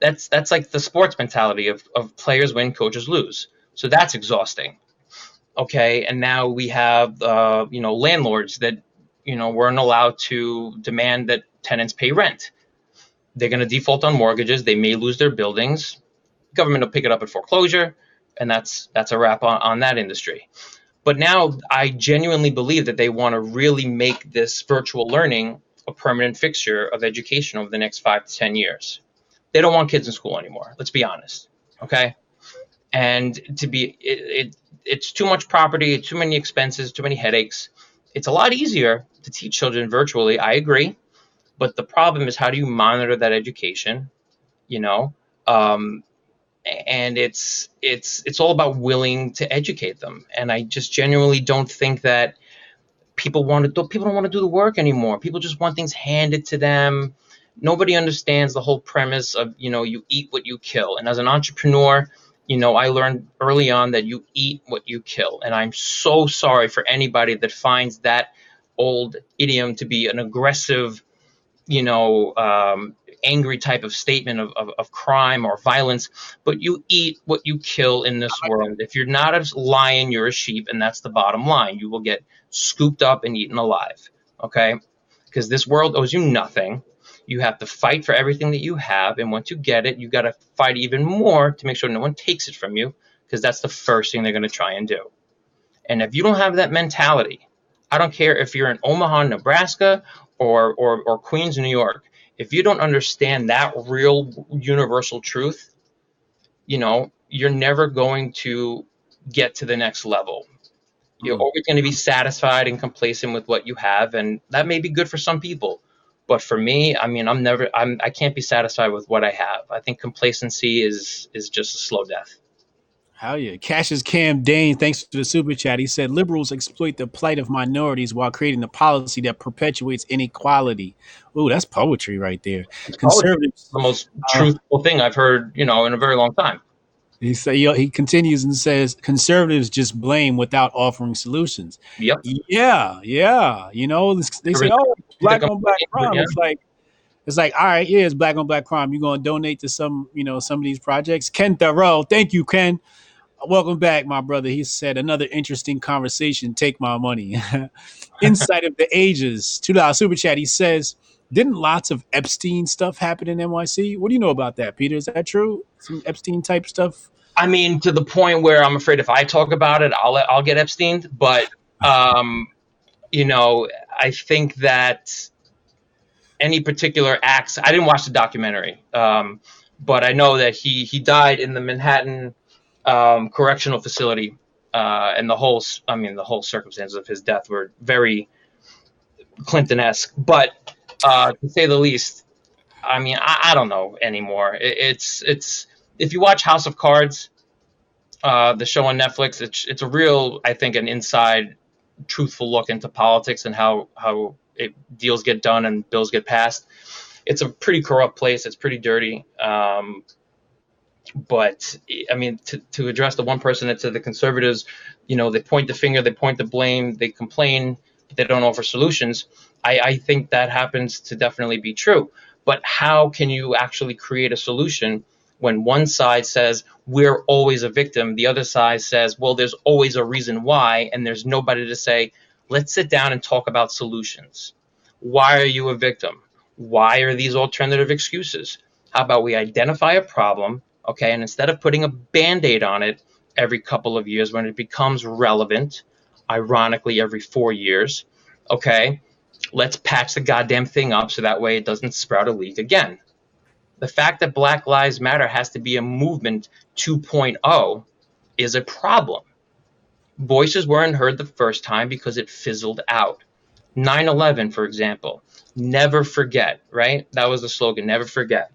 that's that's like the sports mentality of, of players win, coaches lose. So that's exhausting. Okay, and now we have uh, you know landlords that you know weren't allowed to demand that tenants pay rent. They're going to default on mortgages. They may lose their buildings. Government will pick it up at foreclosure, and that's that's a wrap on, on that industry. But now I genuinely believe that they want to really make this virtual learning a permanent fixture of education over the next five to ten years. They don't want kids in school anymore. Let's be honest, okay? And to be it, it it's too much property, too many expenses, too many headaches. It's a lot easier to teach children virtually. I agree, but the problem is how do you monitor that education? You know, um, and it's it's it's all about willing to educate them. And I just genuinely don't think that people want to do, people don't want to do the work anymore. People just want things handed to them. Nobody understands the whole premise of you know you eat what you kill. And as an entrepreneur, you know I learned early on that you eat what you kill. And I'm so sorry for anybody that finds that old idiom to be an aggressive, you know, um, angry type of statement of, of, of crime or violence, but you eat what you kill in this world. If you're not a lion, you're a sheep, and that's the bottom line. You will get scooped up and eaten alive. Okay? Because this world owes you nothing. You have to fight for everything that you have, and once you get it, you got to fight even more to make sure no one takes it from you, because that's the first thing they're going to try and do. And if you don't have that mentality, I don't care if you're in Omaha, Nebraska, or, or, or Queens, New York. If you don't understand that real universal truth, you know, you're never going to get to the next level. You're Mm. always going to be satisfied and complacent with what you have, and that may be good for some people. But for me, I mean, I'm never, I'm, I can't be satisfied with what I have. I think complacency is is just a slow death. Hell yeah. Cassius Cam Dane, thanks for the super chat. He said liberals exploit the plight of minorities while creating a policy that perpetuates inequality. Ooh, that's poetry right there. Conservatives. The most uh, truthful thing I've heard, you know, in a very long time. He say he, continues and says conservatives just blame without offering solutions. Yep. Yeah, yeah. You know, they say, "Oh, black on black crime." It's like, it's like, all right, yeah, it's black on black crime. You're gonna donate to some, you know, some of these projects. Ken Thoreau, thank you, Ken. Welcome back, my brother. He said another interesting conversation. Take my money. Insight of the ages. Two dollar super chat. He says, didn't lots of Epstein stuff happen in NYC? What do you know about that, Peter? Is that true? Some Epstein type stuff? I mean, to the point where I'm afraid if I talk about it, I'll I'll get Epstein. But um, you know, I think that any particular acts. I didn't watch the documentary, um, but I know that he he died in the Manhattan um, correctional facility, uh, and the whole I mean the whole circumstances of his death were very Clinton-esque. But uh, to say the least, I mean, I, I don't know anymore. It, it's it's if you watch House of Cards, uh, the show on Netflix, it's it's a real, I think, an inside, truthful look into politics and how how it, deals get done and bills get passed. It's a pretty corrupt place. It's pretty dirty. Um, but I mean, to, to address the one person that said the conservatives, you know, they point the finger, they point the blame, they complain, but they don't offer solutions. I, I think that happens to definitely be true. But how can you actually create a solution when one side says we're always a victim, the other side says, well, there's always a reason why, and there's nobody to say, let's sit down and talk about solutions. Why are you a victim? Why are these alternative excuses? How about we identify a problem, okay, and instead of putting a band aid on it every couple of years when it becomes relevant, ironically, every four years, okay, let's patch the goddamn thing up so that way it doesn't sprout a leak again. The fact that Black Lives Matter has to be a movement 2.0 is a problem. Voices weren't heard the first time because it fizzled out. 9 11, for example, never forget, right? That was the slogan, never forget.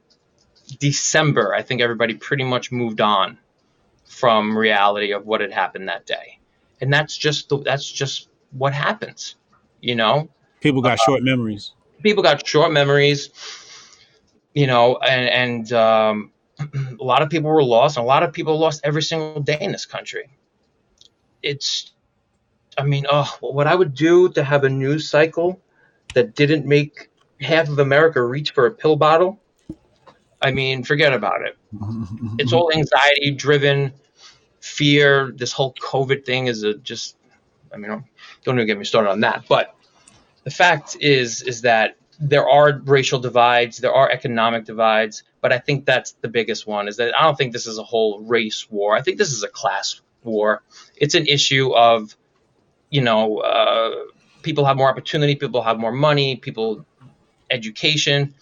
December, I think everybody pretty much moved on from reality of what had happened that day. And that's just the, that's just what happens, you know? People got uh, short memories. People got short memories, you know, and, and um, a lot of people were lost, and a lot of people lost every single day in this country. It's, I mean, oh, what I would do to have a news cycle that didn't make half of America reach for a pill bottle. I mean, forget about it. it's all anxiety driven, fear. This whole COVID thing is a just, I mean, don't, don't even get me started on that. But the fact is, is that there are racial divides, there are economic divides, but I think that's the biggest one. Is that I don't think this is a whole race war. I think this is a class war. It's an issue of, you know, uh, people have more opportunity, people have more money, people education.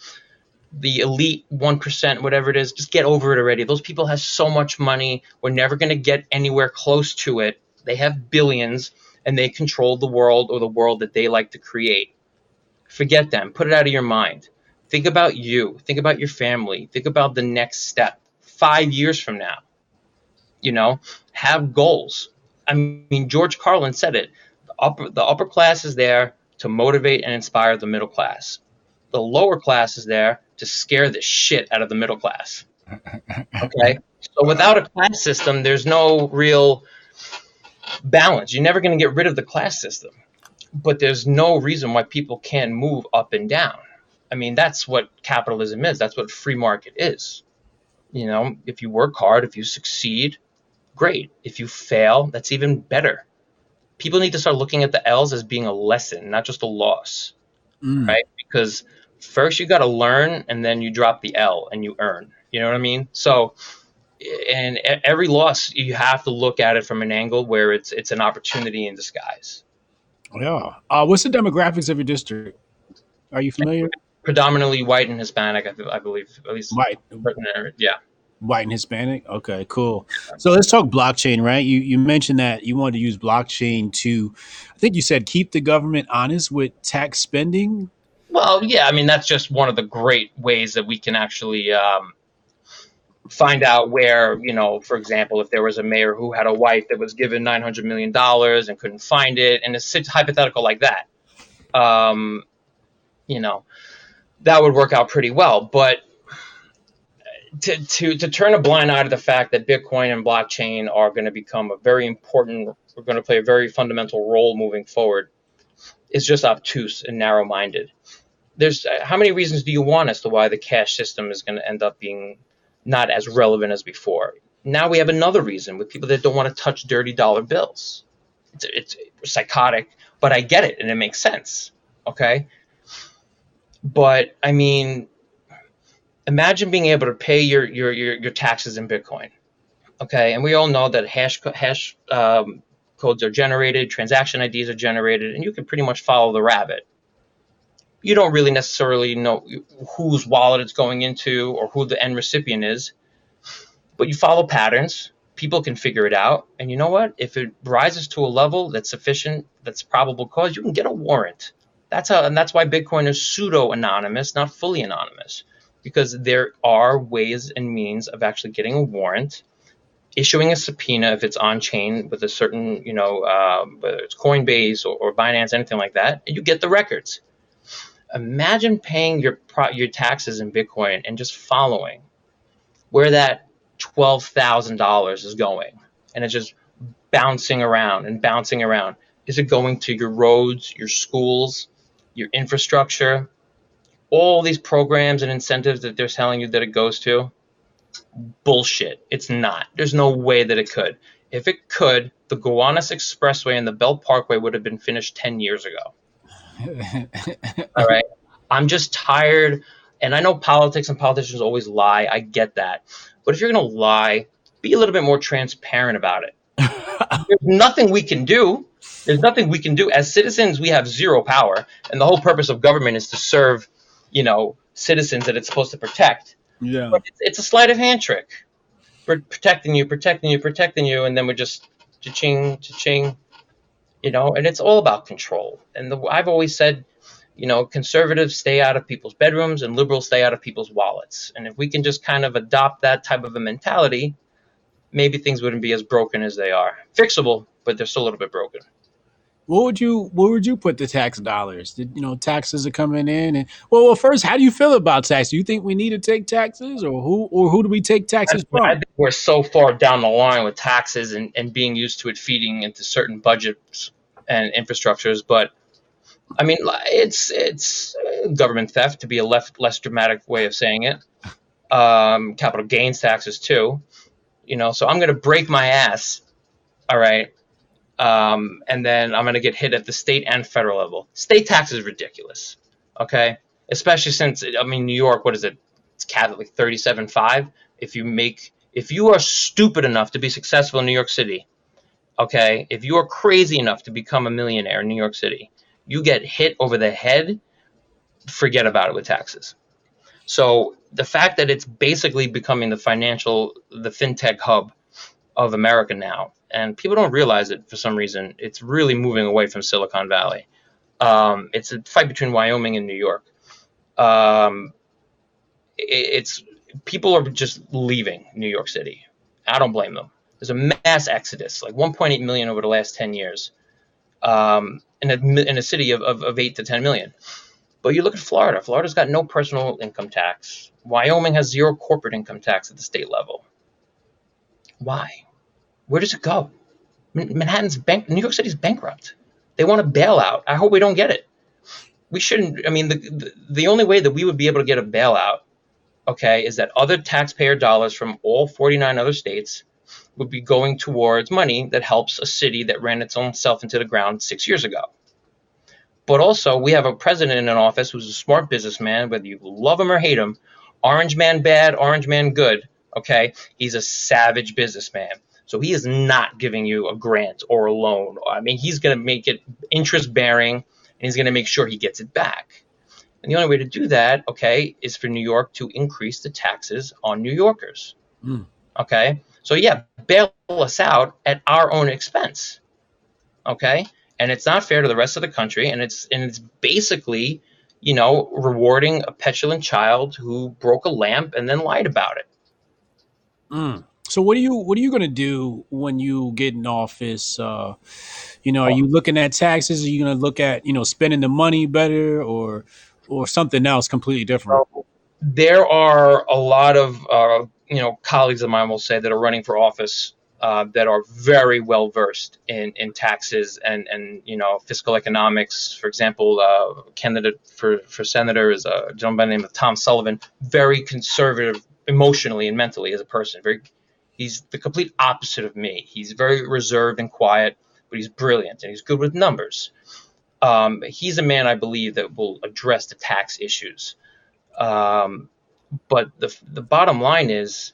The elite one percent, whatever it is, just get over it already. Those people have so much money. We're never going to get anywhere close to it. They have billions, and they control the world or the world that they like to create. Forget them. Put it out of your mind. Think about you. Think about your family. Think about the next step five years from now. You know, have goals. I mean, George Carlin said it. The upper, the upper class is there to motivate and inspire the middle class. The lower class is there to scare the shit out of the middle class. Okay? So without a class system, there's no real balance. You're never going to get rid of the class system but there's no reason why people can't move up and down. I mean, that's what capitalism is. That's what free market is. You know, if you work hard, if you succeed, great. If you fail, that's even better. People need to start looking at the L's as being a lesson, not just a loss, Mm. right? Because first you got to learn and then you drop the L and you earn. You know what I mean? So, and every loss you have to look at it from an angle where it's it's an opportunity in disguise. Yeah. Uh, what's the demographics of your district? Are you familiar? Predominantly white and Hispanic, I, I believe, at least White, Yeah. white and Hispanic. Okay, cool. So let's talk blockchain, right? You you mentioned that you wanted to use blockchain to, I think you said keep the government honest with tax spending. Well, yeah, I mean that's just one of the great ways that we can actually um, find out where, you know, for example, if there was a mayor who had a wife that was given nine hundred million dollars and couldn't find it, and it's hypothetical like that, um, you know, that would work out pretty well. But to, to to turn a blind eye to the fact that Bitcoin and blockchain are going to become a very important, are going to play a very fundamental role moving forward, is just obtuse and narrow-minded there's uh, how many reasons do you want as to why the cash system is going to end up being not as relevant as before? Now we have another reason with people that don't want to touch dirty dollar bills. It's, it's psychotic, but I get it and it makes sense. Okay. But I mean, imagine being able to pay your, your, your, your taxes in Bitcoin. Okay. And we all know that hash, hash um, codes are generated, transaction IDs are generated, and you can pretty much follow the rabbit you don't really necessarily know whose wallet it's going into or who the end recipient is, but you follow patterns. People can figure it out. And you know what? If it rises to a level that's sufficient, that's probable cause, you can get a warrant. That's how, and that's why Bitcoin is pseudo anonymous, not fully anonymous, because there are ways and means of actually getting a warrant, issuing a subpoena if it's on chain with a certain, you know, uh, whether it's Coinbase or, or Binance, anything like that, and you get the records imagine paying your pro- your taxes in Bitcoin and just following where that twelve thousand dollars is going, and it's just bouncing around and bouncing around. Is it going to your roads, your schools, your infrastructure, all these programs and incentives that they're telling you that it goes to? Bullshit. It's not. There's no way that it could. If it could, the Gowanus Expressway and the Belt Parkway would have been finished 10 years ago. All right. I'm just tired. And I know politics and politicians always lie. I get that. But if you're going to lie, be a little bit more transparent about it. There's nothing we can do. There's nothing we can do. As citizens, we have zero power. And the whole purpose of government is to serve, you know, citizens that it's supposed to protect. yeah. But it's, it's a sleight of hand trick. We're protecting you, protecting you, protecting you. And then we're just cha-ching, cha-ching, you know, and it's all about control. And the, I've always said, you know, conservatives stay out of people's bedrooms and liberals stay out of people's wallets. And if we can just kind of adopt that type of a mentality, maybe things wouldn't be as broken as they are. Fixable, but they're still a little bit broken. What would you What would you put the tax dollars? Did you know taxes are coming in? And well, well, first, how do you feel about tax? Do you think we need to take taxes, or who or who do we take taxes I, I from? think we're so far down the line with taxes and, and being used to it feeding into certain budgets and infrastructures. But I mean, it's it's government theft to be a left less dramatic way of saying it. Um, capital gains taxes too. You know, so I'm going to break my ass. All right. Um, and then I'm going to get hit at the state and federal level. State tax is ridiculous. Okay. Especially since, I mean, New York, what is it? It's like 37.5. If you make, if you are stupid enough to be successful in New York City, okay, if you are crazy enough to become a millionaire in New York City, you get hit over the head, forget about it with taxes. So the fact that it's basically becoming the financial, the fintech hub of America now, and people don't realize it for some reason, it's really moving away from Silicon Valley. Um, it's a fight between Wyoming and New York. Um, it, it's people are just leaving New York City. I don't blame them. There's a mass exodus, like 1.8 million over the last 10 years, um, in a in a city of, of, of 8 to 10 million. But you look at Florida. Florida's got no personal income tax. Wyoming has zero corporate income tax at the state level. Why? Where does it go? Manhattan's bank. New York City's bankrupt. They want a bailout. I hope we don't get it. we shouldn't. I mean, the, the the only way that we would be able to get a bailout, okay, is that other taxpayer dollars from all 49 other states would be going towards money that helps a city that ran its own self into the ground six years ago. But also, we have a president in an office who's a smart businessman, whether you love him or hate him. Orange man bad, orange man good. Okay, he's a savage businessman. So he is not giving you a grant or a loan. I mean, he's going to make it interest bearing and he's going to make sure he gets it back. And the only way to do that, okay, is for New York to increase the taxes on New Yorkers. Mm. Okay, so yeah, bail us out at our own expense. Okay, and it's not fair to the rest of the country, and it's and it's basically, you know, rewarding a petulant child who broke a lamp and then lied about it. Mm. So what are you what are you going to do when you get in office? Uh, you know, are you looking at taxes? Are you going to look at you know spending the money better or or something else completely different? There are a lot of uh, you know colleagues of mine will say that are running for office uh, that are very well versed in, in taxes and, and you know fiscal economics. For example, uh, candidate for, for senator is a gentleman by the name of Tom Sullivan, very conservative emotionally and mentally as a person. Very, he's the complete opposite of me. He's very reserved and quiet, but he's brilliant and he's good with numbers. Um, he's a man I believe that will address the tax issues. Um, but the the bottom line is,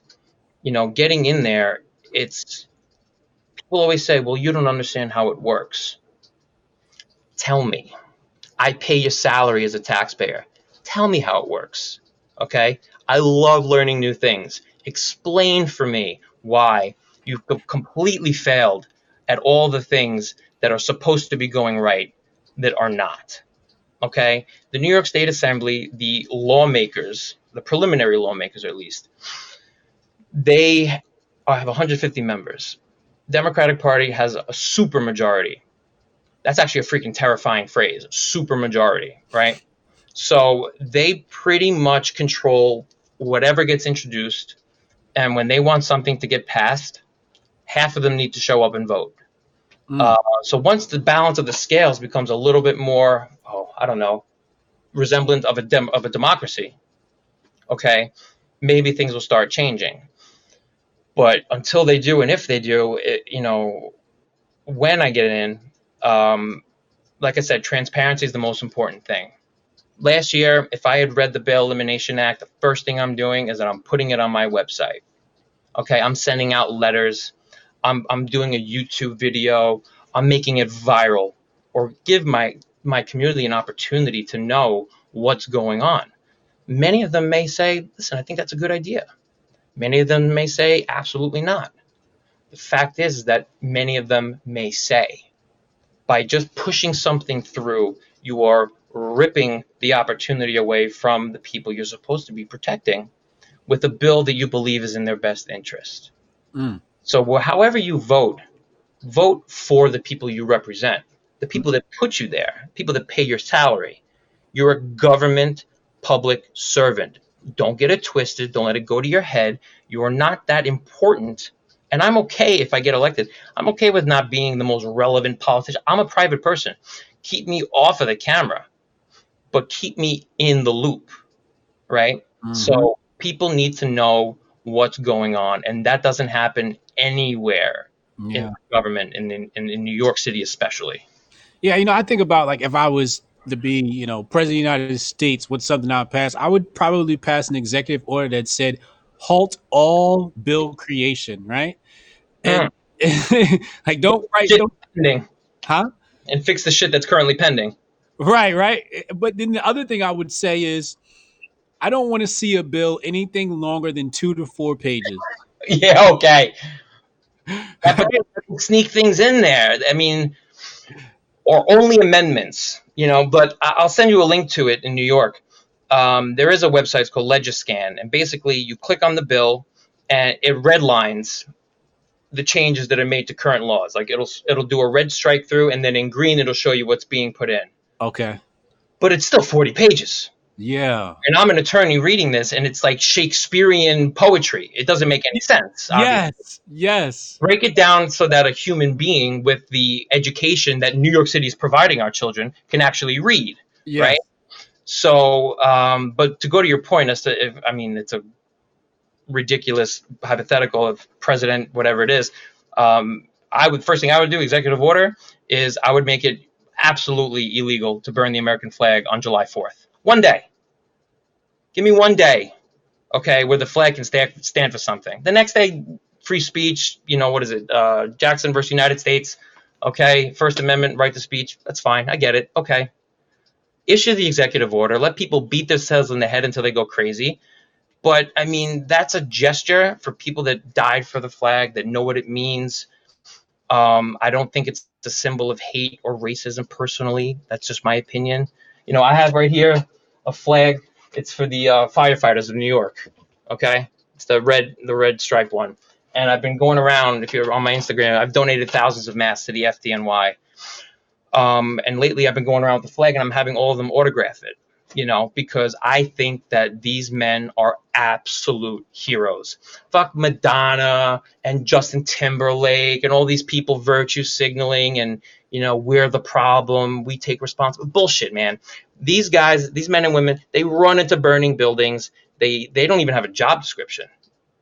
you know, getting in there it's people always say, well, you don't understand how it works. Tell me. I pay your salary as a taxpayer. Tell me how it works. Okay? I love learning new things. Explain for me why you've completely failed at all the things that are supposed to be going right that are not. Okay? The New York State Assembly, the lawmakers, the preliminary lawmakers at least, they have 150 members. Democratic Party has a super majority. That's actually a freaking terrifying phrase, super majority, right? So they pretty much control whatever gets introduced. And when they want something to get passed, half of them need to show up and vote. Mm. Uh, so once the balance of the scales becomes a little bit more, oh, I don't know, resemblant of a dem- of a democracy, okay, maybe things will start changing. But until they do, and if they do, it, you know, when I get in, um, like I said, transparency is the most important thing. Last year, if I had read the Bail Elimination Act, the first thing I'm doing is that I'm putting it on my website. Okay, I'm sending out letters. I'm, I'm doing a YouTube video. I'm making it viral or give my, my community an opportunity to know what's going on. Many of them may say, listen, I think that's a good idea. Many of them may say, absolutely not. The fact is that many of them may say, by just pushing something through, you are ripping the opportunity away from the people you're supposed to be protecting with a bill that you believe is in their best interest. Mm. So, however you vote, vote for the people you represent, the people that put you there, people that pay your salary. You're a government public servant. Don't get it twisted. Don't let it go to your head. You are not that important. And I'm okay if I get elected. I'm okay with not being the most relevant politician. I'm a private person. Keep me off of the camera, but keep me in the loop, right? Mm-hmm. So people need to know what's going on, and that doesn't happen anywhere yeah. in government, in, in in New York City especially. Yeah, you know, I think about like if I was to be, you know, president of the United States with something I pass, I would probably pass an executive order that said halt all bill creation, right? And mm. like don't write don't, pending. Huh? And fix the shit that's currently pending. Right, right. But then the other thing I would say is I don't want to see a bill anything longer than two to four pages. Yeah, okay. sneak things in there. I mean, or only amendments you know, but I'll send you a link to it in New York. Um, there is a website it's called Legiscan, and basically you click on the bill and it redlines the changes that are made to current laws. Like it'll it'll do a red strike through, and then in green it'll show you what's being put in. Okay. But it's still forty pages. Yeah. And I'm an attorney reading this, and it's like Shakespearean poetry. It doesn't make any sense. Obviously. Yes. Yes. Break it down so that a human being with the education that New York City is providing our children can actually read. Yes. Right. So, um, but to go to your point as to if I mean it's a ridiculous hypothetical of president whatever it is. Um, I would first thing I would do executive order is I would make it absolutely illegal to burn the American flag on July 4th. One day. Give me one day, okay, where the flag can stand, stand for something. The next day, free speech, you know, what is it? Uh, Jackson versus United States, okay, First Amendment, right to speech. That's fine. I get it. Okay. Issue the executive order. Let people beat themselves in the head until they go crazy. But I mean, that's a gesture for people that died for the flag, that know what it means. Um, I don't think it's a symbol of hate or racism personally. That's just my opinion. You know, I have right here a flag. It's for the uh, firefighters of New York. Okay, it's the red, the red stripe one. And I've been going around. If you're on my Instagram, I've donated thousands of masks to the FDNY. Um, and lately, I've been going around with the flag, and I'm having all of them autograph it you know, because I think that these men are absolute heroes. Fuck Madonna and Justin Timberlake and all these people virtue signaling and, you know, we're the problem. We take responsibility. Bullshit, man. These guys, these men and women, they run into burning buildings. They they don't even have a job description.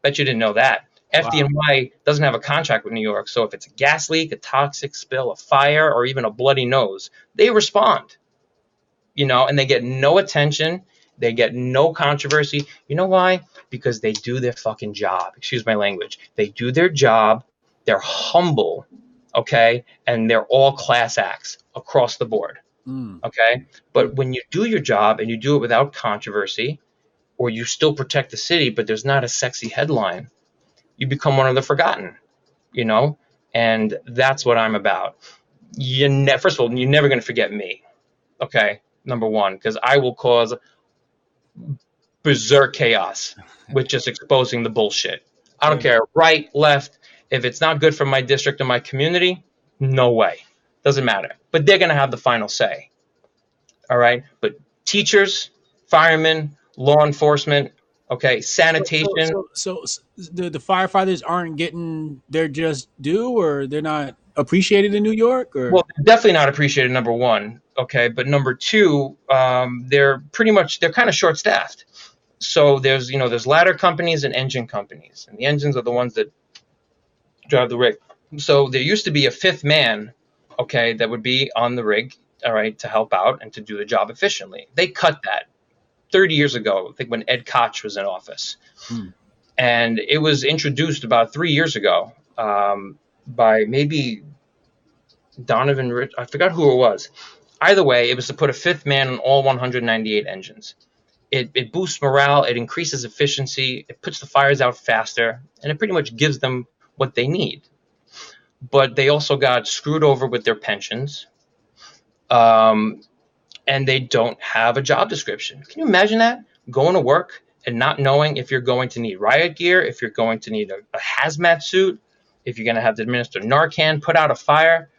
Bet you didn't know that. Wow. FDNY doesn't have a contract with New York, so if it's a gas leak, a toxic spill, a fire, or even a bloody nose, they respond you know, and they get no attention. They get no controversy. You know why? Because they do their fucking job. Excuse my language. They do their job. They're humble, okay? And they're all class acts across the board, mm. okay? But when you do your job and you do it without controversy, or you still protect the city, but there's not a sexy headline, you become one of the forgotten, you know? And that's what I'm about. You ne- first of all, you're never going to forget me, okay? Number one, because I will cause berserk chaos with just exposing the bullshit. I don't care, right, left. If it's not good for my district or my community, no way. Doesn't matter. But they're going to have the final say. All right. But teachers, firemen, law enforcement, okay, sanitation. So, so, so, so the, the firefighters aren't getting their just due or they're not appreciated in New York? Or? Well, definitely not appreciated, number one okay but number two um, they're pretty much they're kind of short staffed so there's you know there's ladder companies and engine companies and the engines are the ones that drive the rig. So there used to be a fifth man okay that would be on the rig all right to help out and to do the job efficiently. They cut that 30 years ago i think when ed koch was in office. Hmm. and it was introduced about three years ago um, by maybe donovan rich i forgot who it was Either way, it was to put a fifth man on all 198 engines. It, it boosts morale, it increases efficiency, it puts the fires out faster, and it pretty much gives them what they need. But they also got screwed over with their pensions, um, and they don't have a job description. Can you imagine that? Going to work and not knowing if you're going to need riot gear, if you're going to need a, a hazmat suit, if you're going to have to administer Narcan, put out a fire.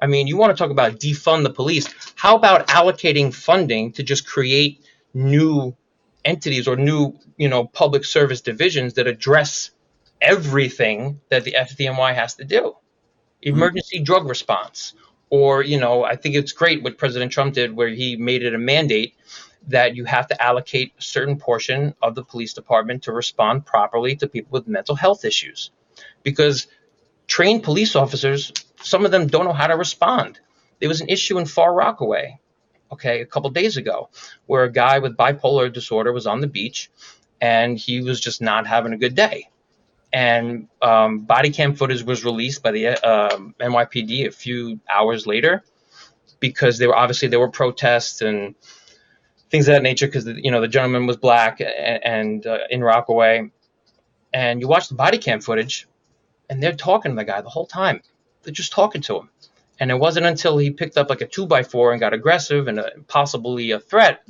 I mean, you want to talk about defund the police. How about allocating funding to just create new entities or new, you know, public service divisions that address everything that the FDNY has to do? Mm-hmm. Emergency mm-hmm. drug response. Or, you know, I think it's great what President Trump did where he made it a mandate that you have to allocate a certain portion of the police department to respond properly to people with mental health issues. Because trained police officers some of them don't know how to respond. There was an issue in Far Rockaway, okay, a couple days ago, where a guy with bipolar disorder was on the beach and he was just not having a good day. And um, body cam footage was released by the uh, um, NYPD a few hours later because there were obviously there were protests and things of that nature because you know the gentleman was black and, and uh, in Rockaway, and you watch the body cam footage, and they're talking to the guy the whole time just talking to him. And it wasn't until he picked up like a two by four and got aggressive and a, possibly a threat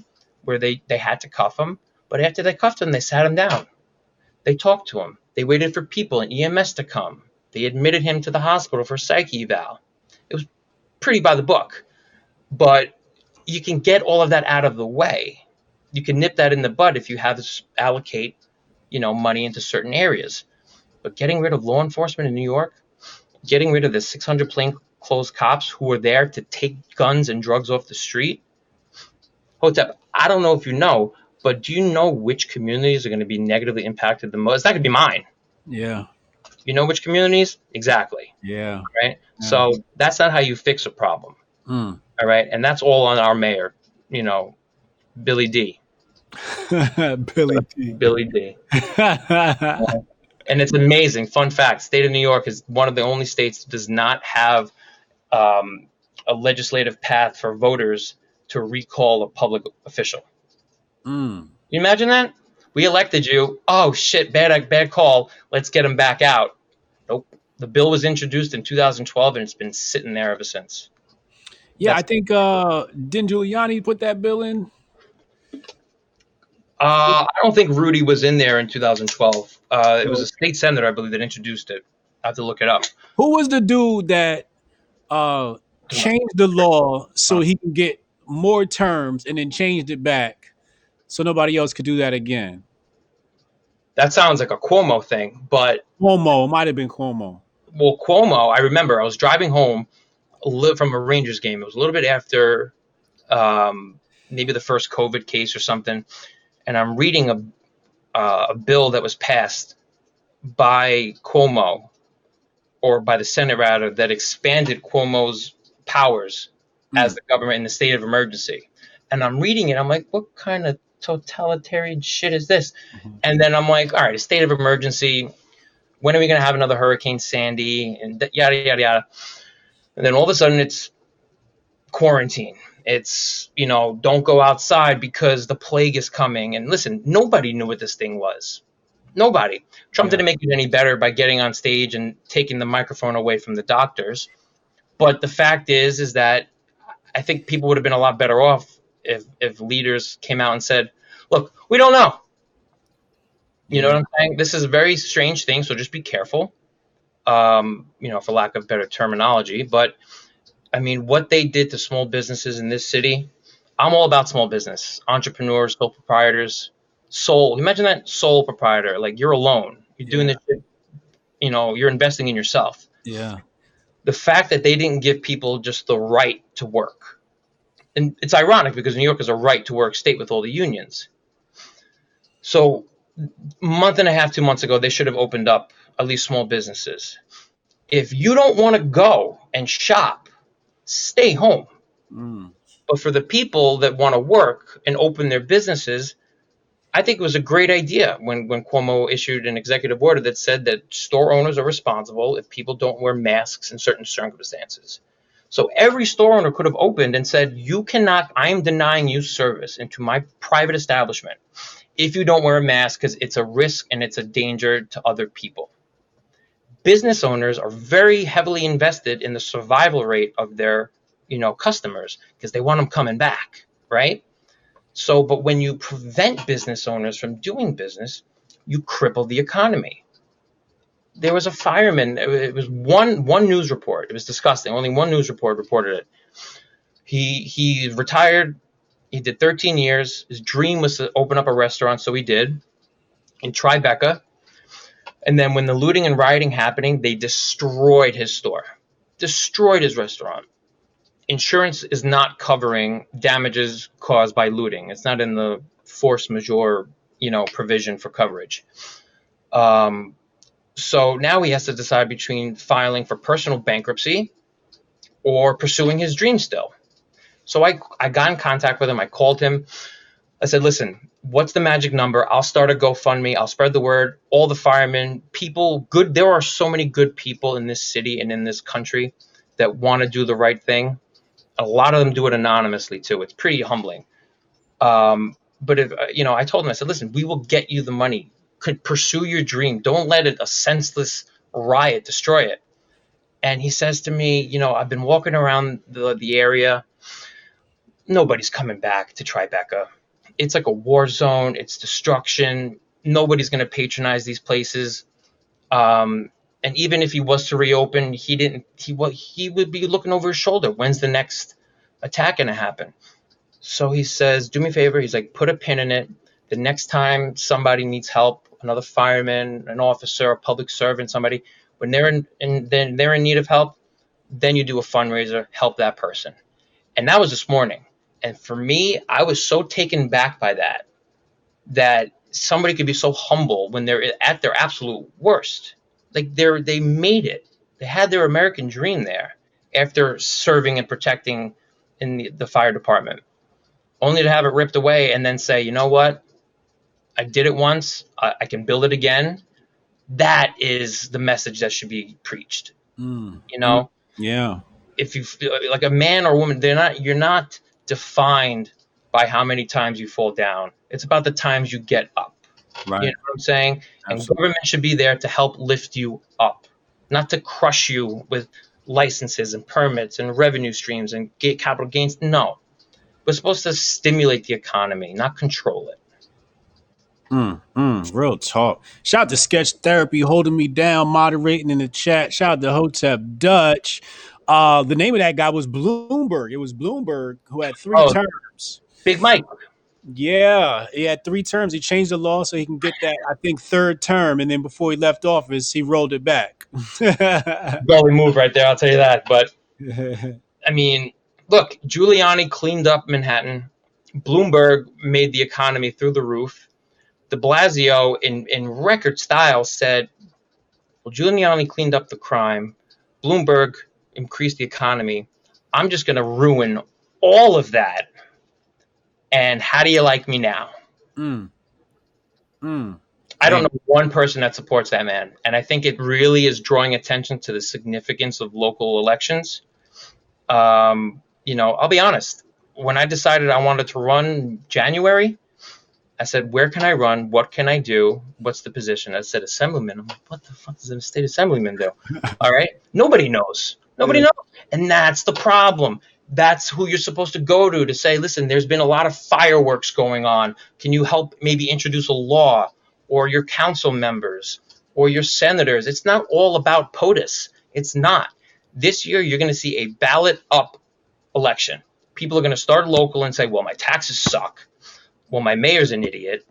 where they, they had to cuff him. But after they cuffed him, they sat him down. They talked to him. They waited for people and EMS to come. They admitted him to the hospital for psych eval. It was pretty by the book. But you can get all of that out of the way. You can nip that in the bud if you have to allocate, you know, money into certain areas. But getting rid of law enforcement in New York, getting rid of the 600 plainclothes cops who were there to take guns and drugs off the street, Hotep, I don't know if you know, but do you know which communities are going to be negatively impacted the most? Going to be mine. Yeah. You know which communities? Exactly. Yeah. Right. So that's not how you fix a problem. Mm. All right. And that's all on our mayor, you know, Billy D. Billy D. Billy D. And it's amazing. Fun fact: State of New York is one of the only states that does not have um, a legislative path for voters to recall a public official. mm. You imagine that? We elected you. Oh shit, bad bad call. Let's get him back out. Nope. The bill was introduced in 2012 and it's been sitting there ever since. Yeah, That's- I think uh didn't Giuliani put that bill in? Uh, I don't think Rudy was in there in 2012. Uh, it was a state senator, I believe, that introduced it. I have to look it up. Who was the dude that uh changed the law so he can get more terms and then changed it back so nobody else could do that again? That sounds like a Cuomo thing, but Cuomo, it might have been Cuomo. well, Cuomo, I remember I was driving home from a Rangers game. It was a little bit after um, maybe the first COVID case or something, and I'm reading a uh, a bill that was passed by Cuomo or by the Senate rather that expanded Cuomo's powers as the government in the state of emergency. And I'm reading it. I'm like, what kind of totalitarian shit is this? Mhm. And then I'm like, all right, a state of emergency. When are we going to have another Hurricane Sandy? And yada yada yada. And then all of a sudden, it's quarantine. It's you know, don't go outside because the plague is coming. And listen, nobody knew what this thing was. Nobody. Trump Yeah. didn't make it any better by getting on stage and taking the microphone away from the doctors. But the fact is, is that I think people would have been a lot better off if if leaders came out and said, "Look, we don't know." You know what I'm saying? This is a very strange thing, so just be careful. Um, you know, for lack of better terminology, but I mean, what they did to small businesses in this city, I'm all about small business, entrepreneurs, sole proprietors, sole. Imagine that sole proprietor, like you're alone, you're doing Yeah. this shit, you know, you're investing in yourself Yeah. the fact that they didn't give people just the right to work. And it's ironic because New York is a right to work state with all the unions. So, month and a half, two months ago, they should have opened up at least small businesses. If you don't want to go and shop, stay home. Mm. But for the people that want to work and open their businesses, I think it was a great idea when, when Cuomo issued an executive order that said that store owners are responsible if people don't wear masks in certain circumstances. So every store owner could have opened and said, You cannot, I am denying you service into my private establishment if you don't wear a mask because it's a risk and it's a danger to other people. Business owners are very heavily invested in the survival rate of their you know customers because they want them coming back right? So but when you prevent business owners from doing business you cripple the economy. There was a fireman it was one one news report it was disgusting only one news report reported it. He he retired he did 13 years his dream was to open up a restaurant so he did in tribeca and then when the looting and rioting happening they destroyed his store destroyed his restaurant insurance is not covering damages caused by looting. It's not in the force majeure, you know, provision for coverage. Um, so now he has to decide between filing for personal bankruptcy or pursuing his dream still. So I, I got in contact with him. I called him. I said, listen, what's the magic number? I'll start a GoFundMe. I'll spread the word. All the firemen, people, good. There are so many good people in this city and in this country that want to do the right thing a lot of them do it anonymously too. It's pretty humbling. Um, but if you know, I told him, I said, listen, we will get you the money. Could pursue your dream. Don't let it a senseless riot destroy it. And he says to me, you know, I've been walking around the the area. Nobody's coming back to Tribeca. It's like a war zone. It's destruction. Nobody's going to patronize these places. Um, and even if he was to reopen, he didn't. He wa he would be looking over his shoulder. When's the next attack gonna happen? So he says, "Do me a favor." He's like, "Put a pin in it. The next time somebody needs help, another fireman, an officer, a public servant, somebody, when they're in, in then they're in need of help, then you do a fundraiser, help that person." And that was this morning. And for me, I was so taken back by that that somebody could be so humble when they're at their absolute worst. Like they're they made it. They had their American dream there after serving and protecting in the, the fire department, only to have it ripped away and then say, you know what? I did it once. I, I can build it again. That is the message that should be preached. Mm. You know, Yeah. if you feel like a man or woman, they're not. You're not defined by how many times you fall down. It's about the times you get up. Right. You know what I'm saying? Absolutely. And government should be there to help lift you up, not to crush you with licenses and permits and revenue streams and get capital gains. No, we're supposed to stimulate the economy, not control it. Mm, mm, real talk. Shout out to Sketch Therapy holding me down, moderating in the chat. Shout out to Hotep Dutch. Uh, the name of that guy was Bloomberg. It was Bloomberg who had three Oh. terms. Big Mike, Yeah, he had three terms. He changed the law so he can get that, I think, third term. And then before he left office, he rolled it back. golden move right there. I'll tell you that. But I mean, look, Giuliani cleaned up Manhattan. Bloomberg made the economy through the roof. De Blasio, in, in record style, said, Well, Giuliani cleaned up the crime. Bloomberg increased the economy. I'm just going to ruin all of that. And how do you like me now? mm, mm. I don't know one person that supports that man. And I think it really is drawing attention to the significance of local elections. Um, you know, I'll be honest. When I decided I wanted to run January, I said, where can I run? What can I do? What's the position? I said, assemblyman. I'm like, what the fuck does a state assemblyman do? All right. Nobody knows. Nobody Yeah. knows. And that's the problem. That's who you're supposed to go to to say, listen, there's been a lot of fireworks going on. Can you help maybe introduce a law or your council members or your senators? It's not all about POTUS. It's not. This year, you're going to see a ballot up election. People are going to start local and say, well, my taxes suck. Well, my mayor's an idiot.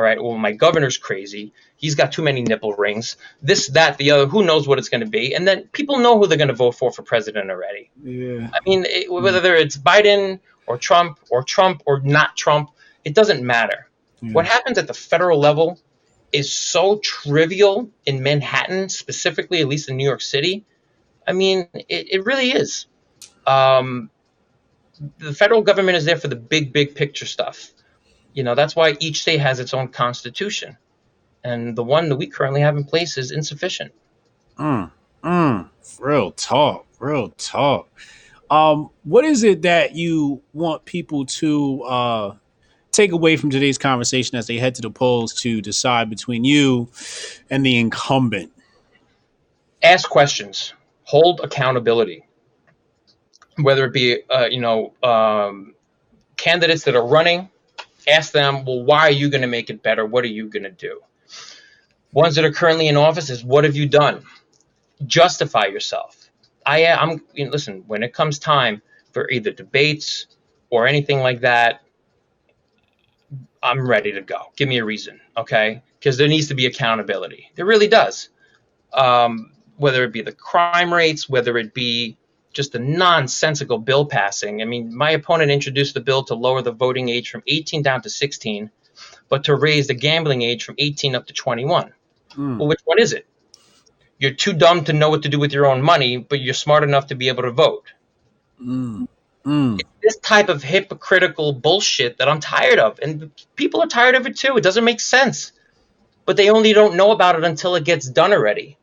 All right. Well, my governor's crazy. He's got too many nipple rings. This, that, the other. Who knows what it's going to be? And then people know who they're going to vote for for president already. Yeah. I mean, it, whether it's Biden or Trump or Trump or not Trump, it doesn't matter. Yeah. What happens at the federal level is so trivial in Manhattan, specifically, at least in New York City. I mean, it, it really is. Um, the federal government is there for the big, big picture stuff. You know, that's why each state has its own constitution. And the one that we currently have in place is insufficient. Mm, mm, real talk, real talk. Um, what is it that you want people to uh, take away from today's conversation as they head to the polls to decide between you and the incumbent? ask questions, hold accountability, whether it be uh, you know um, candidates that are running. Ask them, well, why are you going to make it better? What are you going to do? Ones that are currently in office is what have you done? Justify yourself. I I'm you know, listen when it comes time for either debates or anything like that. I'm ready to go. Give me a reason, okay? Because there needs to be accountability. There really does um, whether it be the crime rates, whether it be just the nonsensical bill passing. I mean, my opponent introduced the bill to lower the voting age from 18 down to 16, but to raise the gambling age from 18 up to 21. Mm, Well, which one is it? You're too dumb to know what to do with your own money, but you're smart enough to be able to vote. mm, mm. This type of hypocritical bullshit that I'm tired of, and people are tired of it too. It doesn't make sense, but they only don't know about it until it gets done already.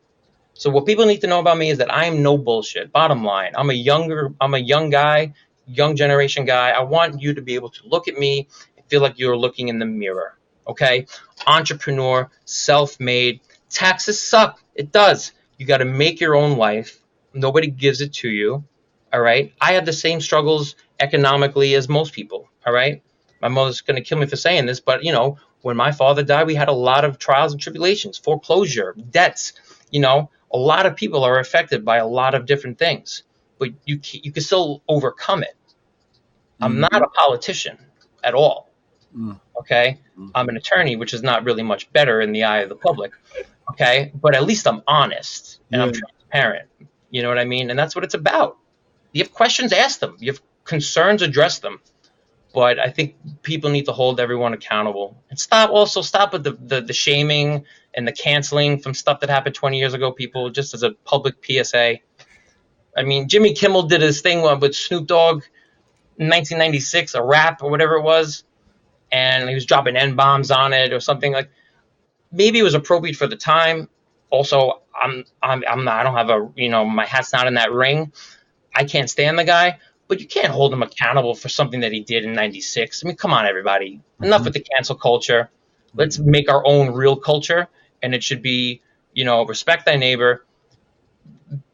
So what people need to know about me is that I am no bullshit. Bottom line, I'm a younger, I'm a young guy, young generation guy. I want you to be able to look at me and feel like you're looking in the mirror. Okay, entrepreneur, self-made. Taxes suck. It does. You got to make your own life. Nobody gives it to you. All right. I have the same struggles economically as most people. All right. My mother's going to kill me for saying this, but you know, when my father died, we had a lot of trials and tribulations, foreclosure, debts. You know, a lot of people are affected by a lot of different things, but you you can still overcome it. I'm Mhm. not a politician at all. Mm. Okay, Mhm. I'm an attorney, which is not really much better in the eye of the public. Okay, but at least I'm honest and I'm transparent. You know what I mean? And that's what it's about. You have questions, ask them. You have concerns, address them. But I think people need to hold everyone accountable and stop. Also, stop with the the, the shaming and the canceling from stuff that happened 20 years ago. People, just as a public PSA. I mean, Jimmy Kimmel did his thing with Snoop Dogg in 1996, a rap or whatever it was, and he was dropping n bombs on it or something like. Maybe it was appropriate for the time. Also, I'm I'm I'm not. I don't have a you know my hat's not in that ring. I can't stand the guy, but you can't hold him accountable for something that he did in 96. I mean, come on, everybody. Enough with the cancel culture. Let's make our own real culture. And it should be, you know, respect thy neighbor.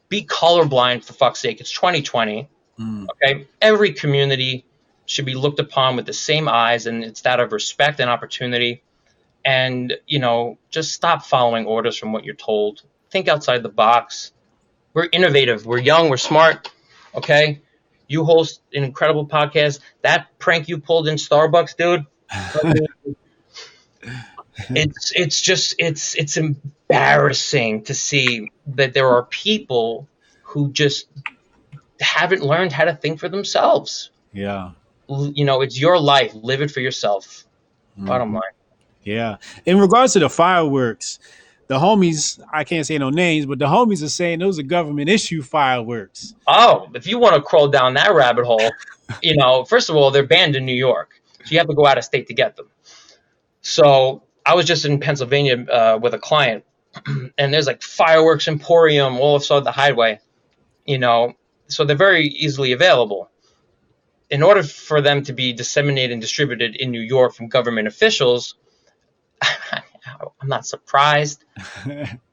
Be colorblind, for fuck's sake. It's 2020. Mm. Okay. Every community should be looked upon with the same eyes, and it's that of respect and opportunity. And, you know, just stop following orders from what you're told. Think outside the box. We're innovative. We're young. We're smart. Okay you host an incredible podcast. That prank you pulled in Starbucks, dude. it's it's just it's it's embarrassing to see that there are people who just haven't learned how to think for themselves. Yeah. You know, it's your life. Live it for yourself. Mhm. Bottom line. Yeah. In regards to the fireworks, the homies, I can't say no names, but the homies are saying those are government issue fireworks. Oh, if you want to crawl down that rabbit hole, you know, first of all, they're banned in New York, so you have to go out of state to get them. So I was just in Pennsylvania uh, with a client, and there's like fireworks emporium all outside the highway, you know, so they're very easily available. In order for them to be disseminated and distributed in New York from government officials, I'm not surprised.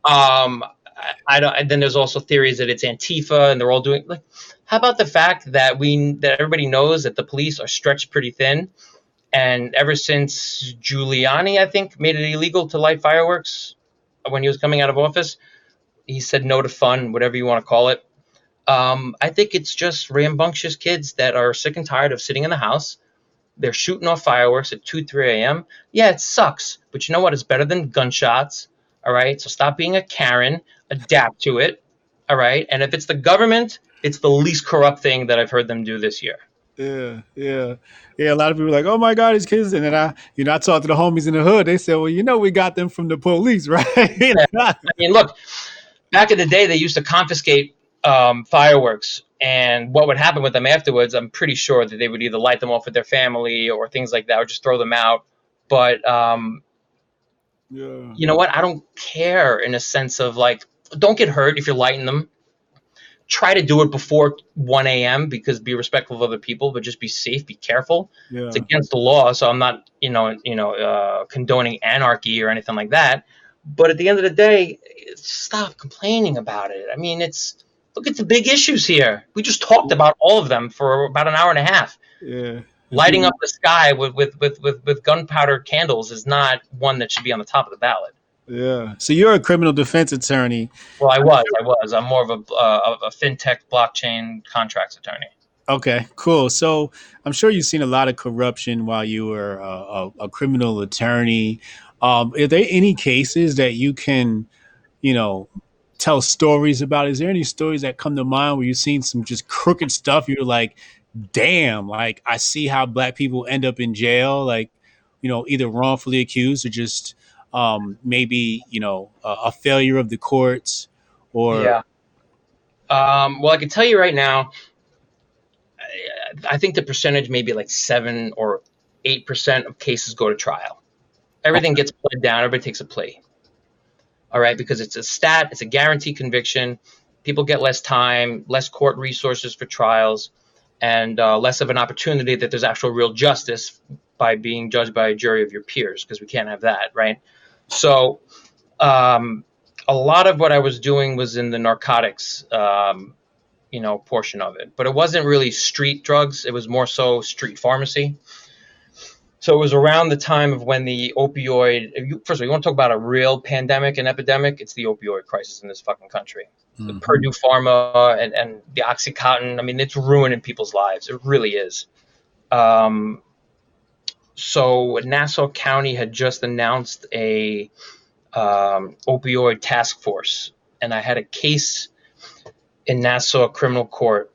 Um, I, I don't. Then there's also theories that it's Antifa, and they're all doing. Like, how about the fact that we that everybody knows that the police are stretched pretty thin, and ever since Giuliani, I think, made it illegal to light fireworks when he was coming out of office, he said no to fun, whatever you want to call it. Um, I think it's just rambunctious kids that are sick and tired of sitting in the house. They're shooting off fireworks at 2, 3 a.m. Yeah, it sucks, but you know what? It's better than gunshots. All right. So stop being a Karen, adapt to it. All right. And if it's the government, it's the least corrupt thing that I've heard them do this year. Yeah, yeah, yeah. A lot of people are like, "Oh my God, these kids!" And then I, you know, I talked to the homies in the hood. They said, "Well, you know, we got them from the police, right?" I mean, look, back in the day, they used to confiscate um, fireworks, and what would happen with them afterwards? I'm pretty sure that they would either light them off with their family or things like that, or just throw them out. But um, yeah, you know what? I don't care in a sense of like, don't get hurt if you're lighting them. Try to do it before 1 a.m. because be respectful of other people, but just be safe, be careful. yeah, It's against the law, so I'm not, you know, you know, uh, condoning anarchy or anything like that. But at the end of the day, stop complaining about it. I mean, it's look at the big issues here. We just talked about all of them for about an hour and a half. yeah. Lighting up the sky with with with with, with gunpowder candles is not one that should be on the top of the ballot. Yeah. So you're a criminal defense attorney. Well, I was, I was. I'm more of a uh, a fintech blockchain contracts attorney. Okay, cool. So I'm sure you've seen a lot of corruption while you were uh, a, a criminal attorney. Um, are there any cases that you can, you know, tell stories about? Is there any stories that come to mind where you've seen some just crooked stuff? You're like, damn, like I see how black people end up in jail, like, you know, either wrongfully accused or just um, maybe, you know, a, a failure of the courts or yeah. Um, well, I can tell you right now, I, I think the percentage may be like seven or eight percent of cases go to trial. Everything gets pled down. Everybody takes a plea. All right, because it's a stat. It's a guaranteed conviction. People get less time, less court resources for trials, and uh, less of an opportunity that there's actual real justice by being judged by a jury of your peers, because we can't have that, right? So, um, a lot of what I was doing was in the narcotics, um, you know, portion of it, but it wasn't really street drugs. It was more so street pharmacy. So it was around the time of when the opioid. First of all, you want to talk about a real pandemic and epidemic? It's the opioid crisis in this fucking country. The Mhm. Purdue Pharma and, and the OxyContin. I mean, it's ruining people's lives. It really is. Um, so Nassau County had just announced a um, opioid task force, and I had a case in Nassau Criminal Court,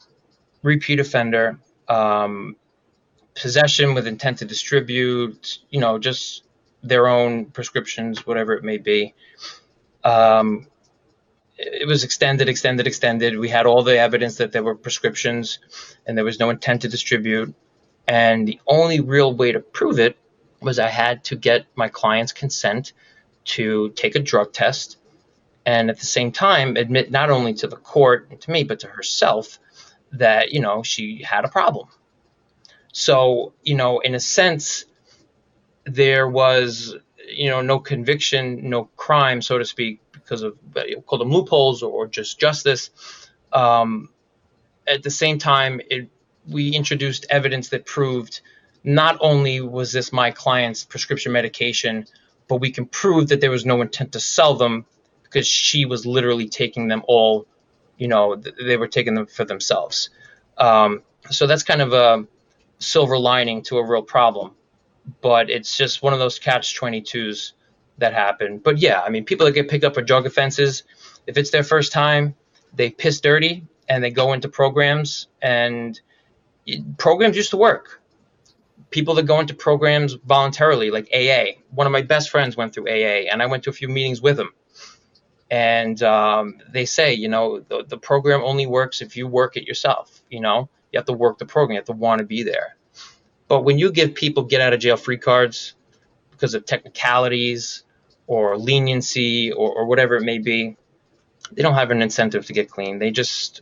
repeat offender. Um, possession with intent to distribute, you know, just their own prescriptions, whatever it may be. Um, it was extended, extended, extended. We had all the evidence that there were prescriptions and there was no intent to distribute. And the only real way to prove it was I had to get my client's consent to take a drug test and at the same time admit not only to the court and to me, but to herself that, you know, she had a problem. So, you know, in a sense, there was, you know, no conviction, no crime, so to speak, because of call them loopholes or just justice. Um, at the same time, it, we introduced evidence that proved not only was this my client's prescription medication, but we can prove that there was no intent to sell them because she was literally taking them all, you know, they were taking them for themselves. Um, so that's kind of a silver lining to a real problem. But it's just one of those catch 22s that happen. But yeah, I mean, people that get picked up for drug offenses, if it's their first time, they piss dirty and they go into programs, and programs used to work. People that go into programs voluntarily, like AA. One of my best friends went through AA, and I went to a few meetings with him. And um, they say, you know, the, the program only works if you work it yourself. You know, you have to work the program, you have to want to be there. But when you give people get out of jail free cards because of technicalities or leniency or, or whatever it may be, they don't have an incentive to get clean. They just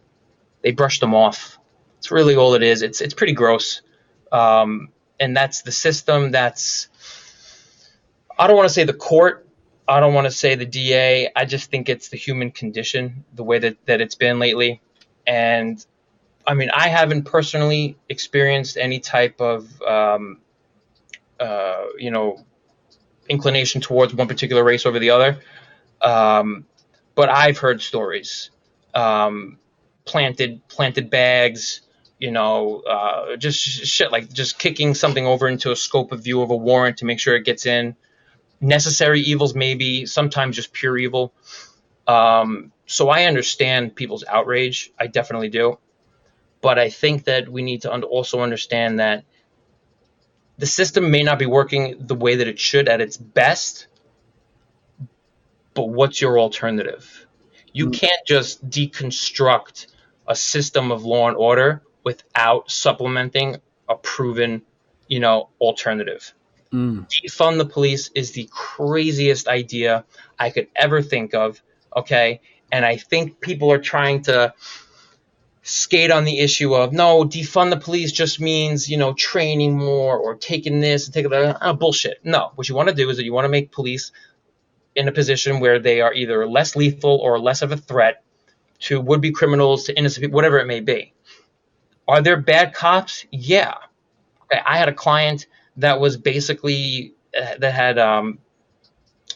they brush them off. It's really all it is. It's it's pretty gross, um, and that's the system. That's I don't want to say the court. I don't want to say the DA. I just think it's the human condition, the way that, that it's been lately. And I mean, I haven't personally experienced any type of, um, uh, you know, inclination towards one particular race over the other. Um, but I've heard stories, um, planted planted bags, you know, uh, just shit like just kicking something over into a scope of view of a warrant to make sure it gets in. Necessary evils, maybe sometimes just pure evil. Um, so I understand people's outrage. I definitely do. But I think that we need to also understand that the system may not be working the way that it should at its best, but what's your alternative? You mm. can't just deconstruct a system of law and order without supplementing a proven, you know, alternative. Mm. Defund the police is the craziest idea I could ever think of. Okay. And I think people are trying to skate on the issue of no, defund the police just means, you know, training more or taking this and taking that. Oh, bullshit. No, what you want to do is that you want to make police in a position where they are either less lethal or less of a threat to would be criminals, to innocent people, whatever it may be. Are there bad cops? Yeah. Okay, I had a client that was basically, uh, that had, um,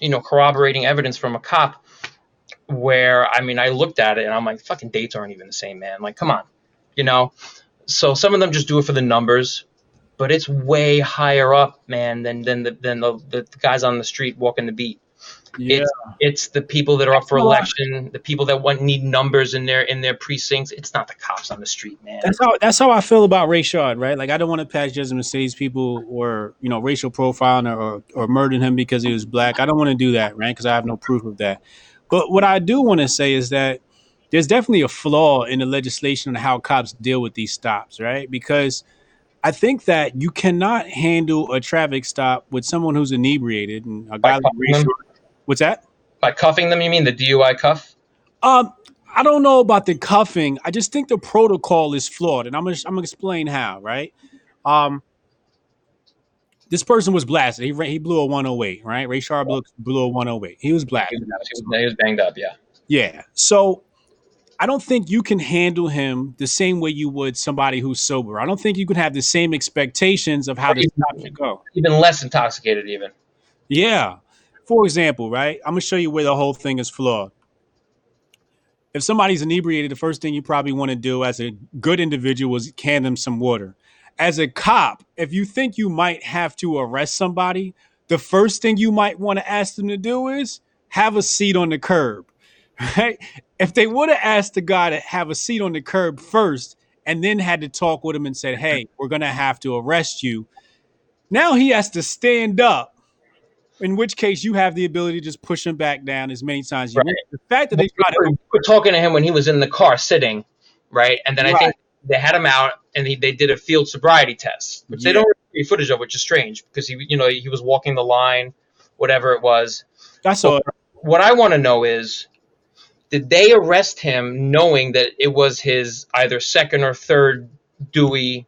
you know, corroborating evidence from a cop where I mean I looked at it and I'm like, fucking dates aren't even the same, man. Like, come on, you know. So some of them just do it for the numbers, but it's way higher up, man, than than the than the, the guys on the street walking the beat. Yeah. It's, it's the people that are up for election, the people that want need numbers in their in their precincts. It's not the cops on the street, man. That's how that's how I feel about Rayshard, right? Like I don't want to pass judgment say these people were you know racial profiling or or murdering him because he was black. I don't want to do that, right? Because I have no proof of that. But what I do want to say is that there's definitely a flaw in the legislation on how cops deal with these stops, right? Because I think that you cannot handle a traffic stop with someone who's inebriated and a guy like. What's that? By cuffing them, you mean the DUI cuff? Um, I don't know about the cuffing. I just think the protocol is flawed, and I'm gonna I'm gonna explain how. Right? Um, this person was blasted. He he blew a 108, right? Rayshard blew, blew a 108. He was blasted. He was, he was banged up, yeah. Yeah. So I don't think you can handle him the same way you would somebody who's sober. I don't think you can have the same expectations of how this stop should go. Even less intoxicated, even. Yeah. For example, right? I'm gonna show you where the whole thing is flawed. If somebody's inebriated, the first thing you probably want to do as a good individual is can them some water as a cop, if you think you might have to arrest somebody, the first thing you might want to ask them to do is have a seat on the curb. Right? If they would have asked the guy to have a seat on the curb first and then had to talk with him and said, "Hey, we're gonna have to arrest you." Now he has to stand up. In which case, you have the ability to just push him back down as many times as you Right. want. The fact that they we to were talking to him when he was in the car sitting, right? And then I think they had him out and he, they did a field sobriety test, which they don't really see footage of, which is strange because he, you know, he was walking the line, whatever it was. Saw it. What I want to know is, did they arrest him knowing that it was his either second or third Dewey,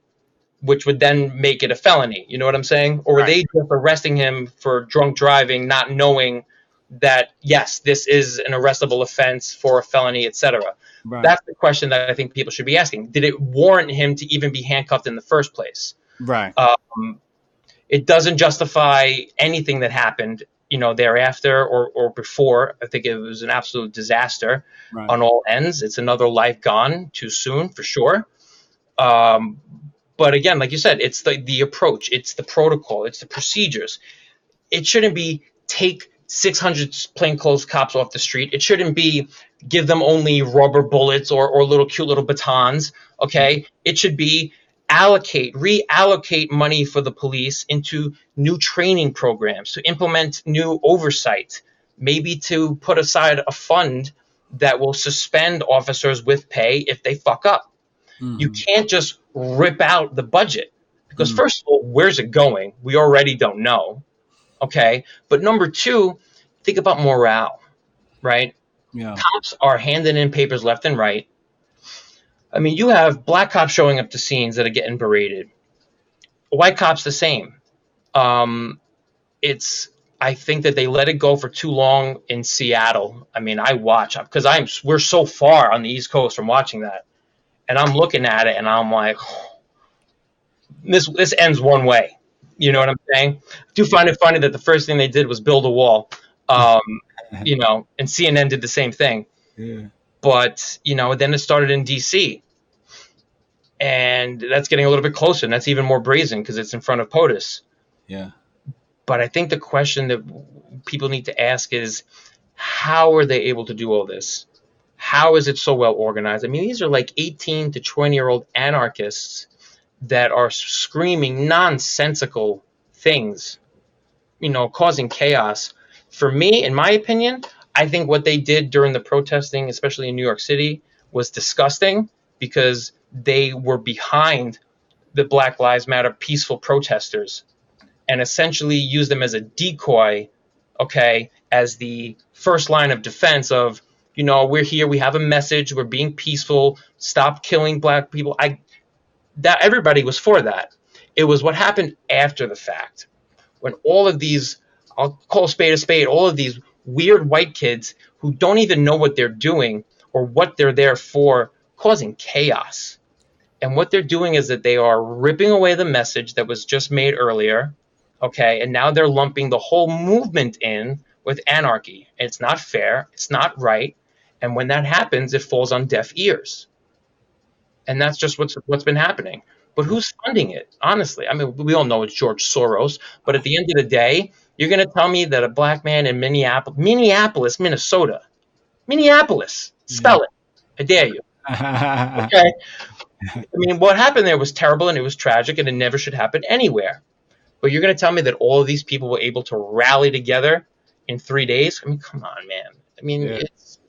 which would then make it a felony? You know what I'm saying? Or were Right. they just arresting him for drunk driving, not knowing that yes, this is an arrestable offense for a felony, etc. Right. That's the question that I think people should be asking. Did it warrant him to even be handcuffed in the first place? right. Um, it doesn't justify anything that happened, you know, thereafter or, or before. I think it was an absolute disaster Right. on all ends. It's another life gone too soon for sure. Um, but again, like you said, it's the, the approach, it's the protocol, it's the procedures. It shouldn't be take 600 plainclothes cops off the street. It shouldn't be give them only rubber bullets or, or little cute little batons. Okay. It should be allocate, reallocate money for the police into new training programs, to implement new oversight, maybe to put aside a fund that will suspend officers with pay if they fuck up. You Mhm. can't just rip out the budget because Mm. first of all, where's it going? We already don't know. Okay, but number two, think about morale, right? yeah. Cops are handing in papers left and right. I mean, you have black cops showing up to scenes that are getting berated. White cops the same. Um, it's I think that they let it go for too long in Seattle. I mean, I watch because I'm we're so far on the East Coast from watching that, and I'm looking at it and I'm like, this this ends one way. You know what I'm saying? I do find it funny that the first thing they did was build a wall. Um, you know, and CNN did the same thing. Yeah. But you know, then it started in DC, and that's getting a little bit closer, and that's even more brazen because it's in front of POTUS. Yeah. But I think the question that people need to ask is, how are they able to do all this? How is it so well organized? I mean, these are like 18 to 20 year old anarchists that are screaming nonsensical things, you know, causing chaos. For me, in my opinion, I think what they did during the protesting, especially in New York City, was disgusting because they were behind the Black Lives Matter peaceful protesters and essentially used them as a decoy, okay, as the first line of defense of, you know, we're here, we have a message, we're being peaceful, stop killing black people. I that everybody was for that. It was what happened after the fact when all of these I'll call spade a spade, all of these weird white kids who don't even know what they're doing or what they're there for, causing chaos. And what they're doing is that they are ripping away the message that was just made earlier, okay? And now they're lumping the whole movement in with anarchy. It's not fair, it's not right. And when that happens, it falls on deaf ears. And that's just what's what's been happening. But who's funding it? Honestly, I mean, we all know it's George Soros. But at the end of the day, you're going to tell me that a black man in Minneapolis, Minneapolis, Minnesota, Minneapolis, spell it. I dare you. Okay. I mean, what happened there was terrible and it was tragic and it never should happen anywhere. But you're going to tell me that all of these people were able to rally together in three days? I mean, come on, man. I mean, Yeah. it's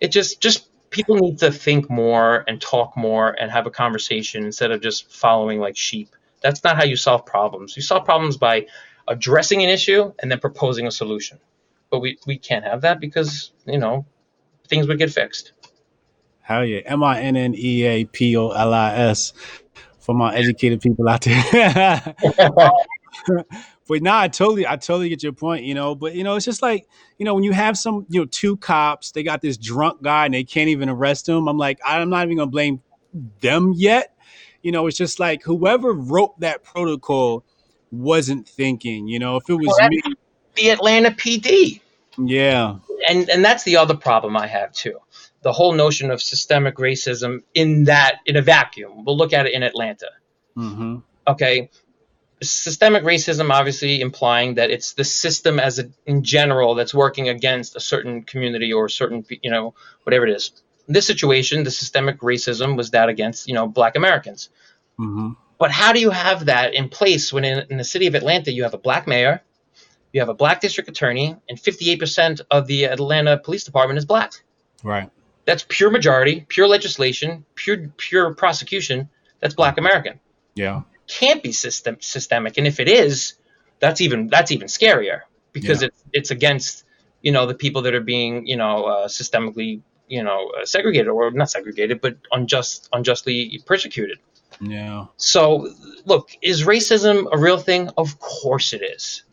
it just just people need to think more and talk more and have a conversation instead of just following like sheep. That's not how you solve problems. You solve problems by addressing an issue and then proposing a solution. But we, we can't have that because, you know, things would get fixed. Hell yeah. M I N N E A P O L I S for my educated people out there. but nah, I totally, I totally get your point, you know. But you know, it's just like, you know, when you have some, you know, two cops, they got this drunk guy and they can't even arrest him. I'm like, I'm not even gonna blame them yet. You know, it's just like whoever wrote that protocol wasn't thinking, you know, if it was Well, me, the Atlanta PD. yeah. and and that's the other problem I have too. The whole notion of systemic racism in that in a vacuum. We'll look at it in Atlanta. hmm Okay, systemic racism obviously implying that it's the system as a, in general that's working against a certain community or a certain you know whatever it is. In this situation, the systemic racism was that against you know black Americans. hmm But how do you have that in place when in, in the city of Atlanta you have a black mayor, you have a black district attorney, and 58% of the Atlanta Police Department is black? Right. That's pure majority, pure legislation, pure pure prosecution. That's black American. Yeah. Can't be system systemic, and if it is, that's even that's even scarier because Yeah. it's it's against you know the people that are being you know uh, systemically you know uh, segregated or not segregated but unjust unjustly persecuted. Yeah. So, look, is racism a real thing? Of course it is.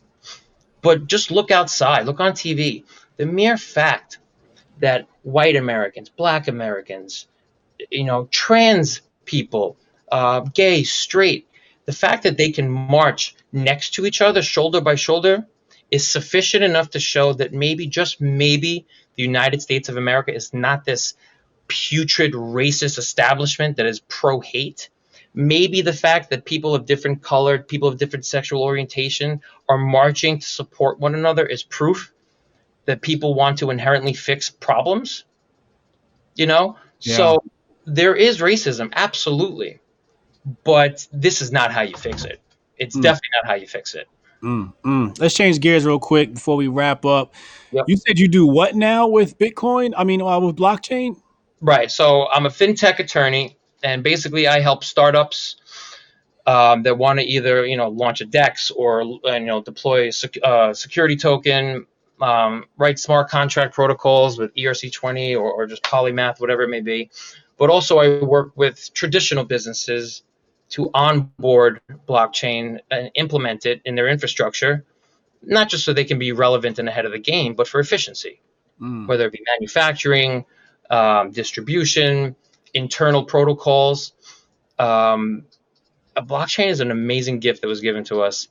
But just look outside, look on TV. The mere fact that white Americans, black Americans, you know, trans people, uh, gay, straight, the fact that they can march next to each other, shoulder by shoulder, is sufficient enough to show that maybe, just maybe, the United States of America is not this putrid racist establishment that is pro hate maybe the fact that people of different color, people of different sexual orientation are marching to support one another is proof that people want to inherently fix problems. You know? Yeah. So there is racism, absolutely. But this is not how you fix it. It's Mm. definitely not how you fix it. Mm, mm. Let's change gears real quick before we wrap up. Yep. You said you do what now with Bitcoin? I mean, uh, with blockchain? Right. So I'm a fintech attorney, and basically I help startups um, that want to either you know launch a DEX or you know deploy a sec- uh, security token, um, write smart contract protocols with ERC20 or, or just Polymath, whatever it may be. But also I work with traditional businesses to onboard blockchain and implement it in their infrastructure, not just so they can be relevant and ahead of the game, but for efficiency Mm, whether it be manufacturing, um, distribution, internal protocols. Um, a blockchain is an amazing gift that was given to us,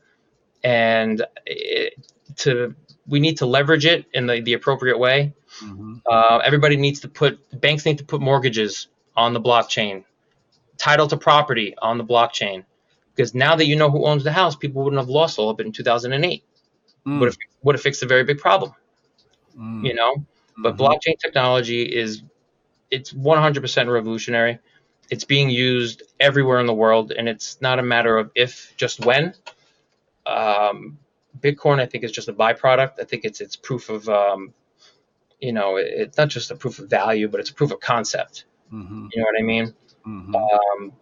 and it, to we need to leverage it in the, the appropriate way. mhm. Uh, everybody needs to put banks need to put mortgages on the blockchain, title to property on the blockchain, because now that you know who owns the house, people wouldn't have lost all of it in 2008. Mm, Would have would have fixed a very big problem, mm, you know. But mhm. blockchain technology is it's 100% revolutionary. It's being used everywhere in the world, and it's not a matter of if, just when. Um, Bitcoin, I think, is just a byproduct. I think it's it's proof of, um, you know, it, it's not just a proof of value, but it's a proof of concept. Mhm, You know what I mean? Mhm. Um,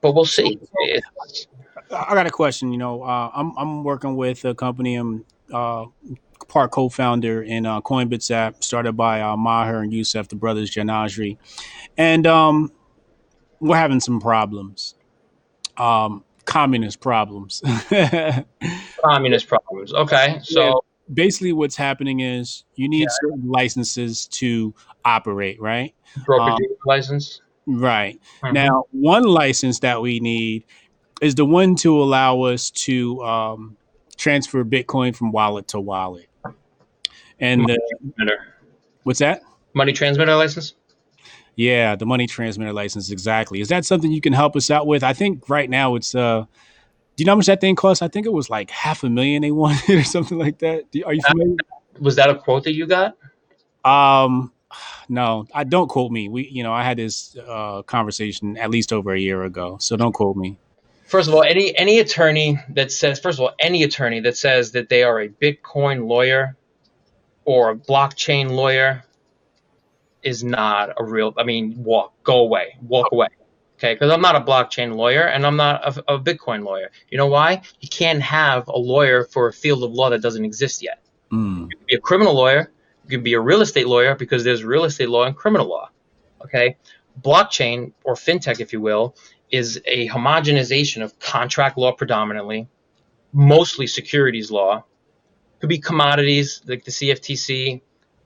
but we'll see. It's, I got a question. You know, uh, I'm I'm working with a company. I'm uh, part co-founder in uh, Coinbits app, started by uh, Maher and Youssef, the brothers Janajri, and um, we're having some problems, um, communist problems. communist problems. Okay, so Basically, what's happening is you need certain licenses to operate, right? broker um, license. Right. Mhm. Now, one license that we need is the one to allow us to um, transfer Bitcoin from wallet to wallet. And the, Transmitter. what's that? money transmitter license. Yeah, the money transmitter license. Exactly. Is that something you can help us out with? I think right now it's. uh Do you know how much that thing costs? I think it was like half a million they wanted or something like that. Do, are you familiar? Was that a quote that you got? Um, no, I don't quote me. We, you know, I had this uh, conversation at least over a year ago, so don't quote me. First of all, any any attorney that says, first of all, any attorney that says that they are a Bitcoin lawyer or a blockchain lawyer is not a real. I mean, walk, go away, walk away. Okay, because I'm not a blockchain lawyer and I'm not a, a Bitcoin lawyer. You know why? You can't have a lawyer for a field of law that doesn't exist yet. Mm, You can be a criminal lawyer. You can be a real estate lawyer because there's real estate law and criminal law. Okay, blockchain or fintech, if you will, is a homogenization of contract law predominantly, mostly securities law. Could be commodities like the CFTC,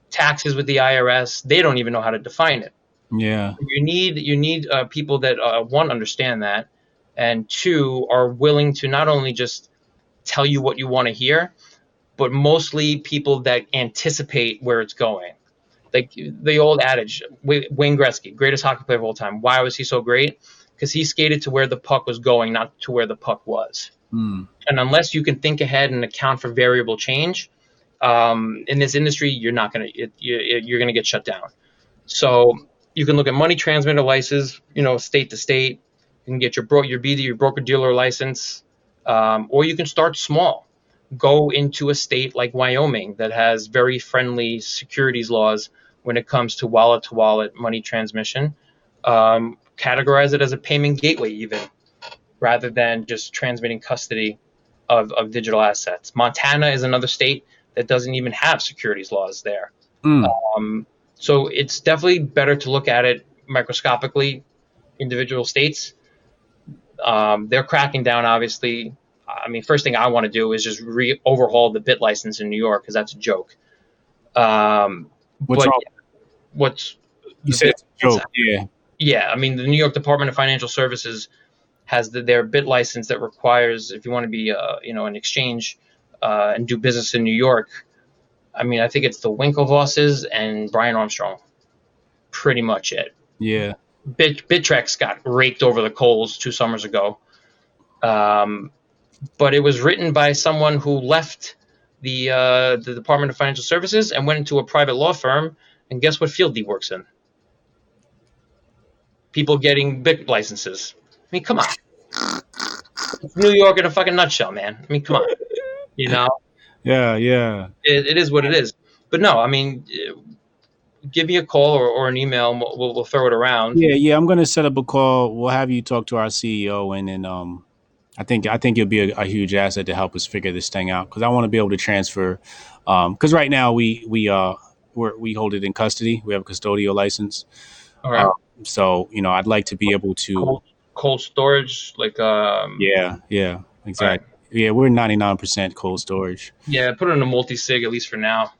taxes with the IRS. They don't even know how to define it. yeah. You need you need uh, people that uh, one understand that, and two are willing to not only just tell you what you want to hear, but mostly people that anticipate where it's going. Like the old adage, Wayne Gretzky, greatest hockey player of all time. Why was he so great? Because he skated to where the puck was going, not to where the puck was. Mm, And unless you can think ahead and account for variable change, um, in this industry, you're not gonna it, you, you're gonna get shut down. So you can look at money transmitter license, you know, state to state. You can get your bro your BD, your broker dealer license, um, or you can start small. Go into a state like Wyoming that has very friendly securities laws when it comes to wallet to wallet money transmission. Um, categorize it as a payment gateway, even rather than just transmitting custody of, of digital assets. Montana is another state that doesn't even have securities laws there. Mm. Um, so it's definitely better to look at it microscopically, individual states. Um, they're cracking down, obviously. I mean, first thing I want to do is just re overhaul the bit license in New York because that's a joke. Um, What's but what's You said joke. Yeah. yeah, I mean, the New York Department of Financial Services has the, their bit license that requires if you want to be, uh, you know, an exchange uh, and do business in New York. I mean, I think it's the Winklevosses and Brian Armstrong, pretty much it. Yeah. Bit Bittrex got raked over the coals two summers ago, um, but it was written by someone who left the uh, the Department of Financial Services and went into a private law firm. And guess what field he works in? People getting bit licenses. I mean, come on. It's New York in a fucking nutshell, man. I mean, come on. You know, Yeah. Yeah. it, it is what it is. But no, I mean, eh, give me a call or, or an email and we'll, we'll, we'll throw it around. Yeah, yeah. I'm gonna set up a call. We'll have you talk to our CEO, and then um, I think I think you'll be a, a huge asset to help us figure this thing out because I want to be able to transfer. Um, because right now we we uh we're, we hold it in custody. We have a custodial license, All right. so you know I'd like to be able to. cold, cold storage, like, um, Yeah, yeah, exactly. Yeah, we're 99% cold storage. yeah, put it in a multi sig at least for now.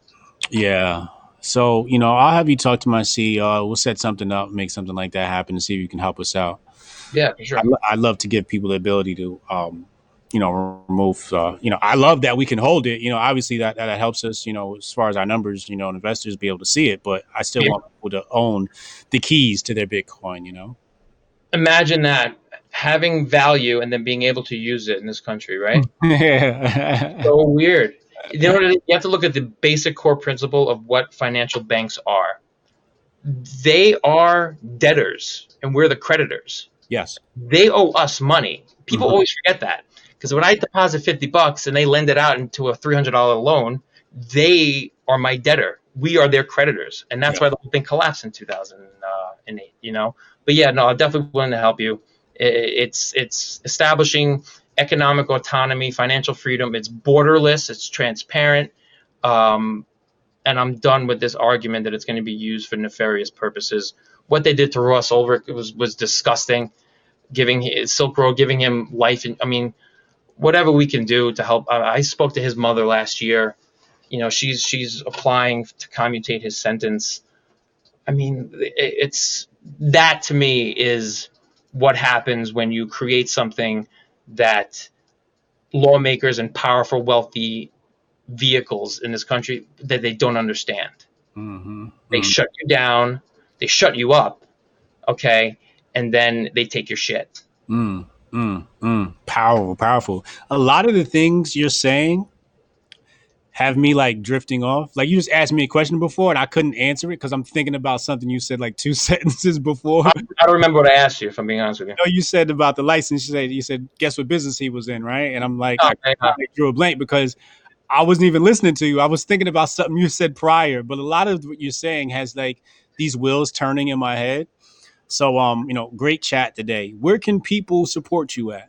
Yeah. So, you know, I'll have you talk to my CEO. We'll set something up, make something like that happen and see if you can help us out. Yeah, for sure. I, I love to give people the ability to, um, you know, remove, uh, you know, I love that we can hold it. You know, obviously that, that helps us, you know, as far as our numbers, you know, investors be able to see it, but I still Yeah. want people to own the keys to their Bitcoin, you know? Imagine that having value and then being able to use it in this country, right? yeah. so weird. You know what it is? You have to look at the basic core principle of what financial banks are. They are debtors, and we're the creditors. Yes. They owe us money. People Mhm. always forget that because when I deposit fifty bucks and they lend it out into a three hundred dollar loan, they are my debtor. We are their creditors, and that's Yeah. why the whole thing collapsed in two thousand and eight. You know, but yeah, no, I'm definitely willing to help you. It's it's establishing economic autonomy, financial freedom. It's borderless. It's transparent. Um, and I'm done with this argument that it's going to be used for nefarious purposes. What they did to Ross Ulbricht was was disgusting. Giving Silk Road, giving him life, and I mean, whatever we can do to help. I, I spoke to his mother last year. You know, she's she's applying to commutate his sentence. I mean, it, it's that to me is what happens when you create something that lawmakers and powerful, wealthy vehicles in this country that they don't understand. hmm They shut you down, they shut you up, okay, and then they take your shit. Mm, mm, mm. Powerful, powerful. A lot of the things you're saying have me like drifting off. Like you just asked me a question before and I couldn't answer it because I'm thinking about something you said like two sentences before. I don't remember what I asked you, if I'm being honest with you. know, you said about the license. You said, you said, guess what business he was in, right? And I'm like, I, Okay, I uh, drew a blank because I wasn't even listening to you. I was thinking about something you said prior, but a lot of what you're saying has like these wheels turning in my head. So, um, you know, great chat today. Where can people support you at?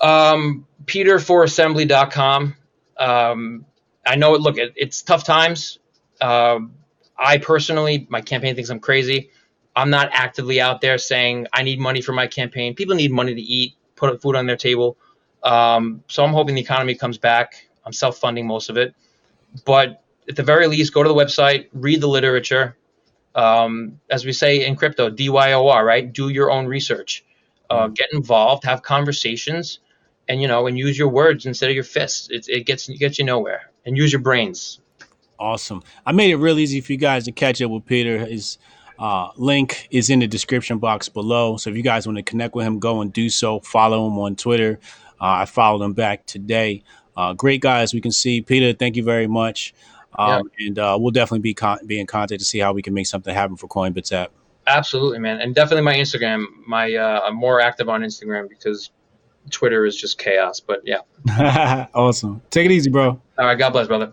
Um, Peter4assembly.com. Um, I know it. Look, it, it's tough times. Um, I personally, my campaign thinks I'm crazy. I'm not actively out there saying I need money for my campaign. People need money to eat, put food on their table. Um, so I'm hoping the economy comes back. I'm self-funding most of it, but at the very least, go to the website, read the literature. Um, as we say in crypto, DYOR, right? Do your own research. Uh, get involved, have conversations, and you know, and use your words instead of your fists. It, it gets it gets you nowhere. And use your brains. Awesome. I made it real easy for you guys to catch up with Peter. His uh, link is in the description box below. So if you guys want to connect with him, go and do so. Follow him on Twitter. Uh, I followed him back today. Uh, great guys. We can see Peter. Thank you very much. Um, And uh, we'll definitely be con- be in contact to see how we can make something happen for Coinbits app. Absolutely, man, and definitely my Instagram. My uh, I'm more active on Instagram because Twitter is just chaos. But yeah. awesome. Take it easy, bro. All right. God bless, brother.